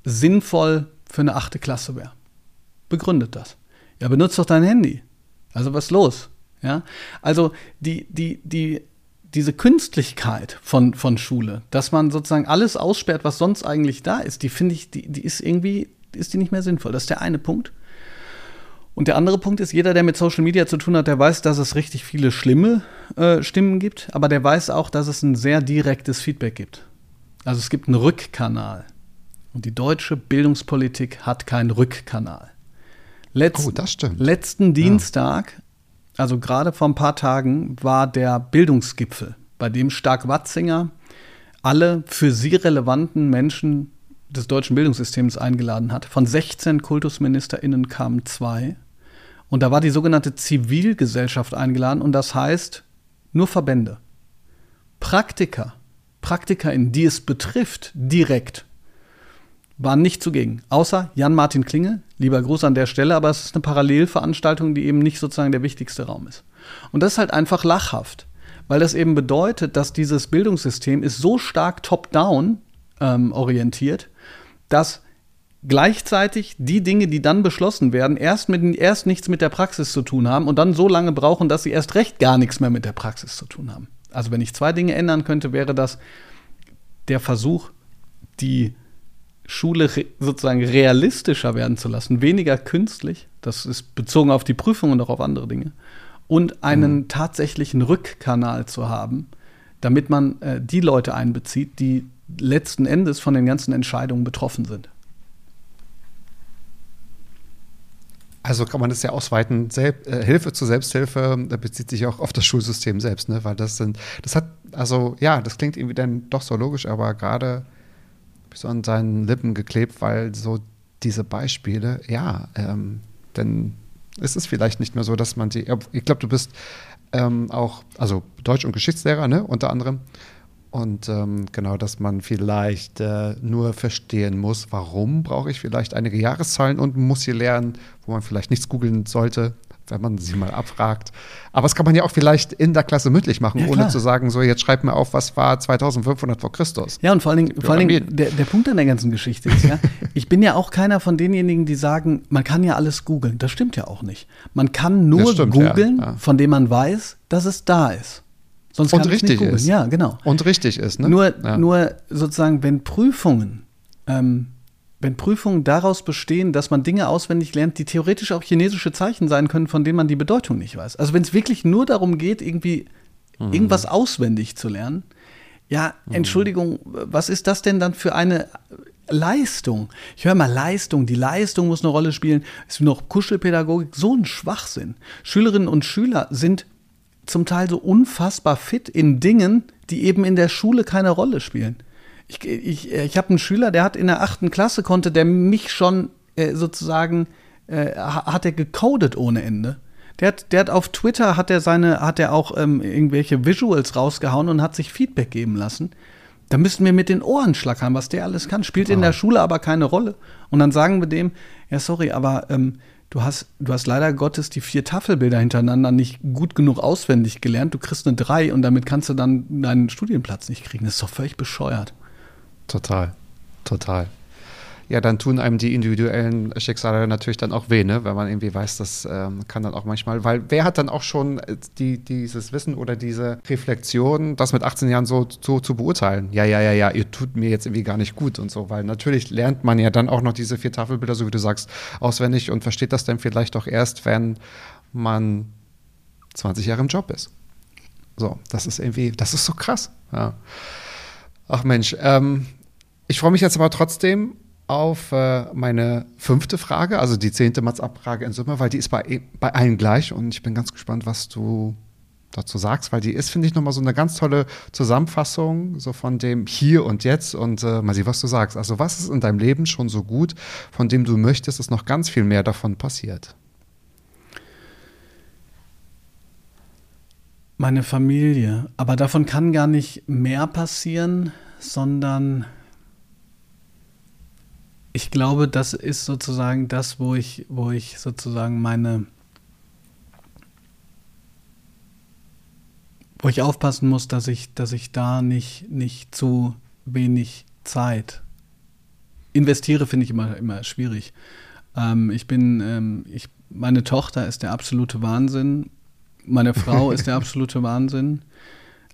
sinnvoll für eine achte Klasse wäre. Begründet das. Ja, benutzt doch dein Handy. Also was ist los? Ja, also die, die, die, diese Künstlichkeit von, von Schule, dass man sozusagen alles aussperrt, was sonst eigentlich da ist, die finde ich, die, die ist irgendwie, ist die nicht mehr sinnvoll. Das ist der eine Punkt. Und der andere Punkt ist, jeder, der mit Social Media zu tun hat, der weiß, dass es richtig viele schlimme äh, Stimmen gibt, aber der weiß auch, dass es ein sehr direktes Feedback gibt. Also es gibt einen Rückkanal. Und die deutsche Bildungspolitik hat keinen Rückkanal. Letz oh, das stimmt. Letzten Dienstag, also gerade vor ein paar Tagen, war der Bildungsgipfel, bei dem Stark-Watzinger alle für sie relevanten Menschen des deutschen Bildungssystems eingeladen hat. Von 16 KultusministerInnen kamen zwei. Und da war die sogenannte Zivilgesellschaft eingeladen und das heißt nur Verbände. Praktiker, Praktiker, in die es betrifft, direkt, waren nicht zugegen. Außer Jan-Martin Klinge, lieber Gruß an der Stelle, aber es ist eine Parallelveranstaltung, die eben nicht sozusagen der wichtigste Raum ist. Und das ist halt einfach lachhaft, weil das eben bedeutet, dass dieses Bildungssystem ist so stark top-down ähm, orientiert, dass gleichzeitig die Dinge, die dann beschlossen werden, erst, mit, erst nichts mit der Praxis zu tun haben und dann so lange brauchen, dass sie erst recht gar nichts mehr mit der Praxis zu tun haben. Also wenn ich zwei Dinge ändern könnte, wäre das der Versuch, die Schule re sozusagen realistischer werden zu lassen, weniger künstlich, das ist bezogen auf die Prüfung und auch auf andere Dinge, und einen mhm. tatsächlichen Rückkanal zu haben, damit man äh, die Leute einbezieht, die letzten Endes von den ganzen Entscheidungen betroffen sind. Also kann man das ja ausweiten. Selb äh, Hilfe zur Selbsthilfe da bezieht sich auch auf das Schulsystem selbst, ne? Weil das sind, das hat, also ja, das klingt irgendwie dann doch so logisch, aber gerade so an seinen Lippen geklebt, weil so diese Beispiele, ja, ähm, dann ist es vielleicht nicht mehr so, dass man sie. Ich glaube, du bist ähm, auch, also Deutsch- und Geschichtslehrer, ne, unter anderem. Und ähm, genau, dass man vielleicht äh, nur verstehen muss, warum brauche ich vielleicht einige Jahreszahlen und muss sie lernen, wo man vielleicht nichts googeln sollte, wenn man sie mal abfragt. Aber das kann man ja auch vielleicht in der Klasse mündlich machen, ja, ohne zu sagen, so jetzt schreibt mir auf, was war 2500 vor Christus. Ja, und vor allen Dingen, vor allen Dingen der, der Punkt an der ganzen Geschichte ist ja, <laughs> ich bin ja auch keiner von denjenigen, die sagen, man kann ja alles googeln. Das stimmt ja auch nicht. Man kann nur googeln, ja, ja. von dem man weiß, dass es da ist. Sonst und richtig ist. Ja, genau. Und richtig ist. Ne? Nur, ja. nur sozusagen, wenn Prüfungen, ähm, wenn Prüfungen daraus bestehen, dass man Dinge auswendig lernt, die theoretisch auch chinesische Zeichen sein können, von denen man die Bedeutung nicht weiß. Also wenn es wirklich nur darum geht, irgendwie mhm. irgendwas auswendig zu lernen, ja, mhm. Entschuldigung, was ist das denn dann für eine Leistung? Ich höre mal Leistung, die Leistung muss eine Rolle spielen. Ist noch Kuschelpädagogik, so ein Schwachsinn. Schülerinnen und Schüler sind zum Teil so unfassbar fit in Dingen, die eben in der Schule keine Rolle spielen. Ich, ich, ich habe einen Schüler, der hat in der achten Klasse konnte, der mich schon äh, sozusagen äh, hat er gecodet ohne Ende. Der hat, der hat auf Twitter hat er seine, hat er auch ähm, irgendwelche Visuals rausgehauen und hat sich Feedback geben lassen. Da müssten wir mit den Ohren schlackern, was der alles kann. Spielt in der Schule aber keine Rolle. Und dann sagen wir dem, ja, sorry, aber ähm, du hast, du hast leider Gottes die vier Tafelbilder hintereinander nicht gut genug auswendig gelernt. Du kriegst eine 3 und damit kannst du dann deinen Studienplatz nicht kriegen. Das ist doch völlig bescheuert. Total, total ja, dann tun einem die individuellen Schicksale natürlich dann auch weh, ne? wenn man irgendwie weiß, das ähm, kann dann auch manchmal, weil wer hat dann auch schon äh, die, dieses Wissen oder diese Reflexion, das mit 18 Jahren so, so zu beurteilen? Ja, ja, ja, ja, ihr tut mir jetzt irgendwie gar nicht gut und so, weil natürlich lernt man ja dann auch noch diese vier Tafelbilder, so wie du sagst, auswendig und versteht das dann vielleicht auch erst, wenn man 20 Jahre im Job ist. So, das ist irgendwie, das ist so krass. Ja. Ach Mensch, ähm, ich freue mich jetzt aber trotzdem auf äh, meine fünfte Frage, also die zehnte Mats-Abfrage in Summe, weil die ist bei, bei allen gleich und ich bin ganz gespannt, was du dazu sagst, weil die ist, finde ich, nochmal so eine ganz tolle Zusammenfassung so von dem Hier und Jetzt und äh, mal sehen, was du sagst. Also was ist in deinem Leben schon so gut, von dem du möchtest, dass noch ganz viel mehr davon passiert? Meine Familie. Aber davon kann gar nicht mehr passieren, sondern ich glaube, das ist sozusagen das, wo ich, wo ich sozusagen meine, wo ich aufpassen muss, dass ich, dass ich da nicht, nicht zu wenig Zeit investiere, finde ich immer, immer schwierig. Ähm, ich bin, ähm, ich, meine Tochter ist der absolute Wahnsinn. Meine Frau <laughs> ist der absolute Wahnsinn.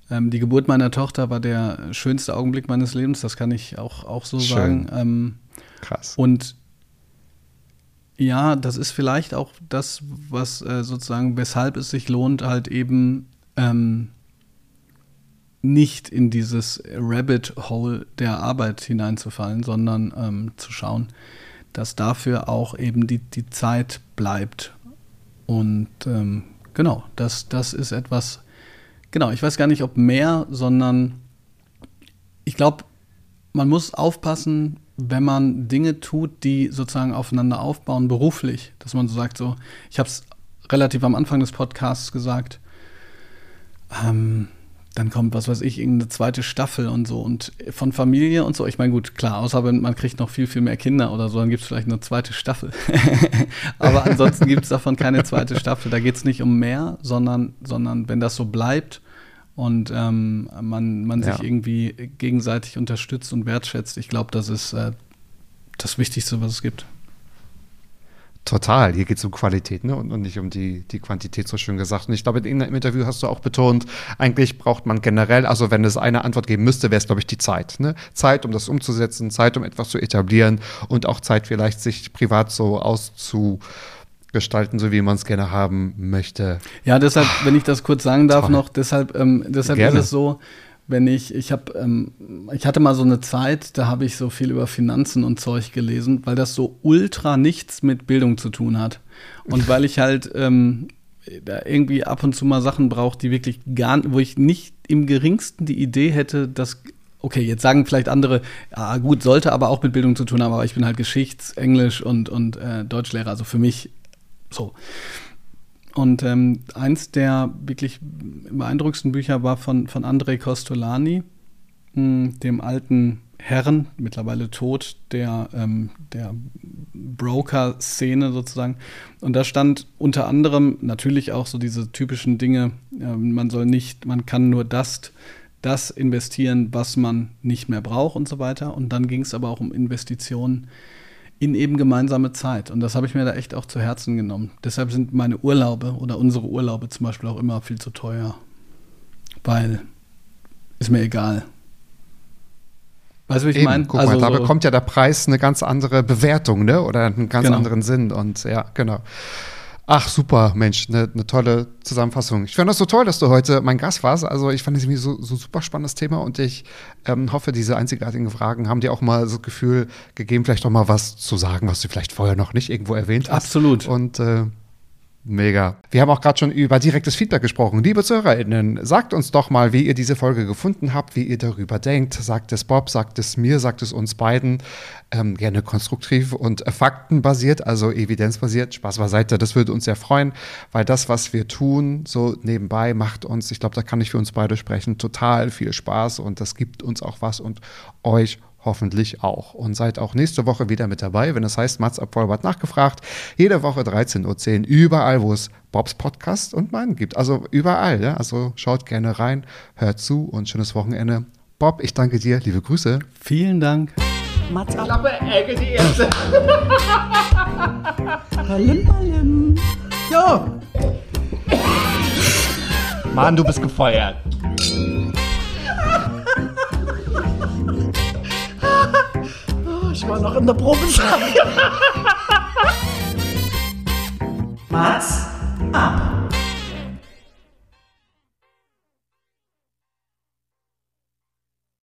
Ähm, die Geburt meiner Tochter war der schönste Augenblick meines Lebens, das kann ich auch, auch so Schön. sagen. Krass. und ja, das ist vielleicht auch das, was äh, sozusagen, weshalb es sich lohnt, halt eben ähm, nicht in dieses Rabbit Hole der Arbeit hineinzufallen, sondern ähm, zu schauen, dass dafür auch eben die, die Zeit bleibt. Und ähm, genau, das, das ist etwas, genau, ich weiß gar nicht, ob mehr, sondern ich glaube, man muss aufpassen, wenn man Dinge tut, die sozusagen aufeinander aufbauen, beruflich, dass man so sagt, so, ich habe es relativ am Anfang des Podcasts gesagt, ähm, dann kommt, was weiß ich, irgendeine zweite Staffel und so und von Familie und so. Ich meine, gut, klar, außer wenn man kriegt noch viel, viel mehr Kinder oder so, dann gibt es vielleicht eine zweite Staffel. <laughs> Aber ansonsten gibt es davon keine zweite Staffel. Da geht es nicht um mehr, sondern, sondern wenn das so bleibt und ähm, man, man sich Ja. irgendwie gegenseitig unterstützt und wertschätzt, ich glaube, das ist äh, das Wichtigste, was es gibt. Total, hier geht es um Qualität ne? und, und nicht um die, die Quantität, so schön gesagt. Und ich glaube, in, im Interview hast du auch betont, eigentlich braucht man generell, also wenn es eine Antwort geben müsste, wäre es, glaube ich, die Zeit. Ne? Zeit, um das umzusetzen, Zeit, um etwas zu etablieren und auch Zeit, vielleicht sich privat so auszugestalten, so wie man es gerne haben möchte. Ja, deshalb, wenn ich das kurz sagen darf Toll. noch, deshalb, ähm, deshalb Gerne. ist es so, wenn ich, ich habe, ähm, ich hatte mal so eine Zeit, da habe ich so viel über Finanzen und Zeug gelesen, weil das so ultra nichts mit Bildung zu tun hat. Und weil ich halt ähm, da irgendwie ab und zu mal Sachen brauche, die wirklich gar, wo ich nicht im geringsten die Idee hätte, dass Okay, jetzt sagen vielleicht andere, ja gut, sollte aber auch mit Bildung zu tun haben, aber ich bin halt Geschichts-, Englisch- und, und äh, Deutschlehrer, also für mich so. Und ähm, eins der wirklich beeindruckendsten Bücher war von, von Andrei Costolani, mh, dem alten Herren, mittlerweile tot, der, ähm, der Broker-Szene sozusagen. Und da stand unter anderem natürlich auch so diese typischen Dinge, ähm, man soll nicht, man kann nur das, das investieren, was man nicht mehr braucht und so weiter. Und dann ging es aber auch um Investitionen in eben gemeinsame Zeit. Und das habe ich mir da echt auch zu Herzen genommen. Deshalb sind meine Urlaube oder unsere Urlaube zum Beispiel auch immer viel zu teuer. Weil ist mir egal. Weißt du, wie ich meine? guck mal, da bekommt ja der Preis eine ganz andere Bewertung, ne? Oder einen ganz Genau. anderen Sinn. Und ja, genau. Ach, super, Mensch, eine ne tolle Zusammenfassung. Ich finde das so toll, dass du heute mein Gast warst. Also ich fand es irgendwie so, so super spannendes Thema und ich ähm, hoffe, diese einzigartigen Fragen haben dir auch mal so das Gefühl gegeben, vielleicht auch mal was zu sagen, was du vielleicht vorher noch nicht irgendwo erwähnt hast. Absolut. Und äh, Mega. Wir haben auch gerade schon über direktes Feedback gesprochen. Liebe ZuhörerInnen, sagt uns doch mal, wie ihr diese Folge gefunden habt, wie ihr darüber denkt. Sagt es Bob, sagt es mir, sagt es uns beiden. Ähm, gerne konstruktiv und faktenbasiert, also evidenzbasiert. Spaß beiseite, das würde uns sehr freuen, weil das, was wir tun, so nebenbei, macht uns, ich glaube, da kann ich für uns beide sprechen, total viel Spaß und das gibt uns auch was und euch hoffentlich auch. Und seid auch nächste Woche wieder mit dabei, wenn es heißt Mats ab Vollbart nachgefragt. Jede Woche 13.10 Uhr, überall, wo es Bobs Podcast und meinen gibt. Also überall, ja. Also schaut gerne rein, hört zu und schönes Wochenende. Bob, ich danke dir. Liebe Grüße. Vielen Dank. Mats ab. Klappe, Ecke, die erste. Palim, palim. Jo, Mann, du bist gefeuert. <laughs> ich war noch in der Probezeit. Mats ab.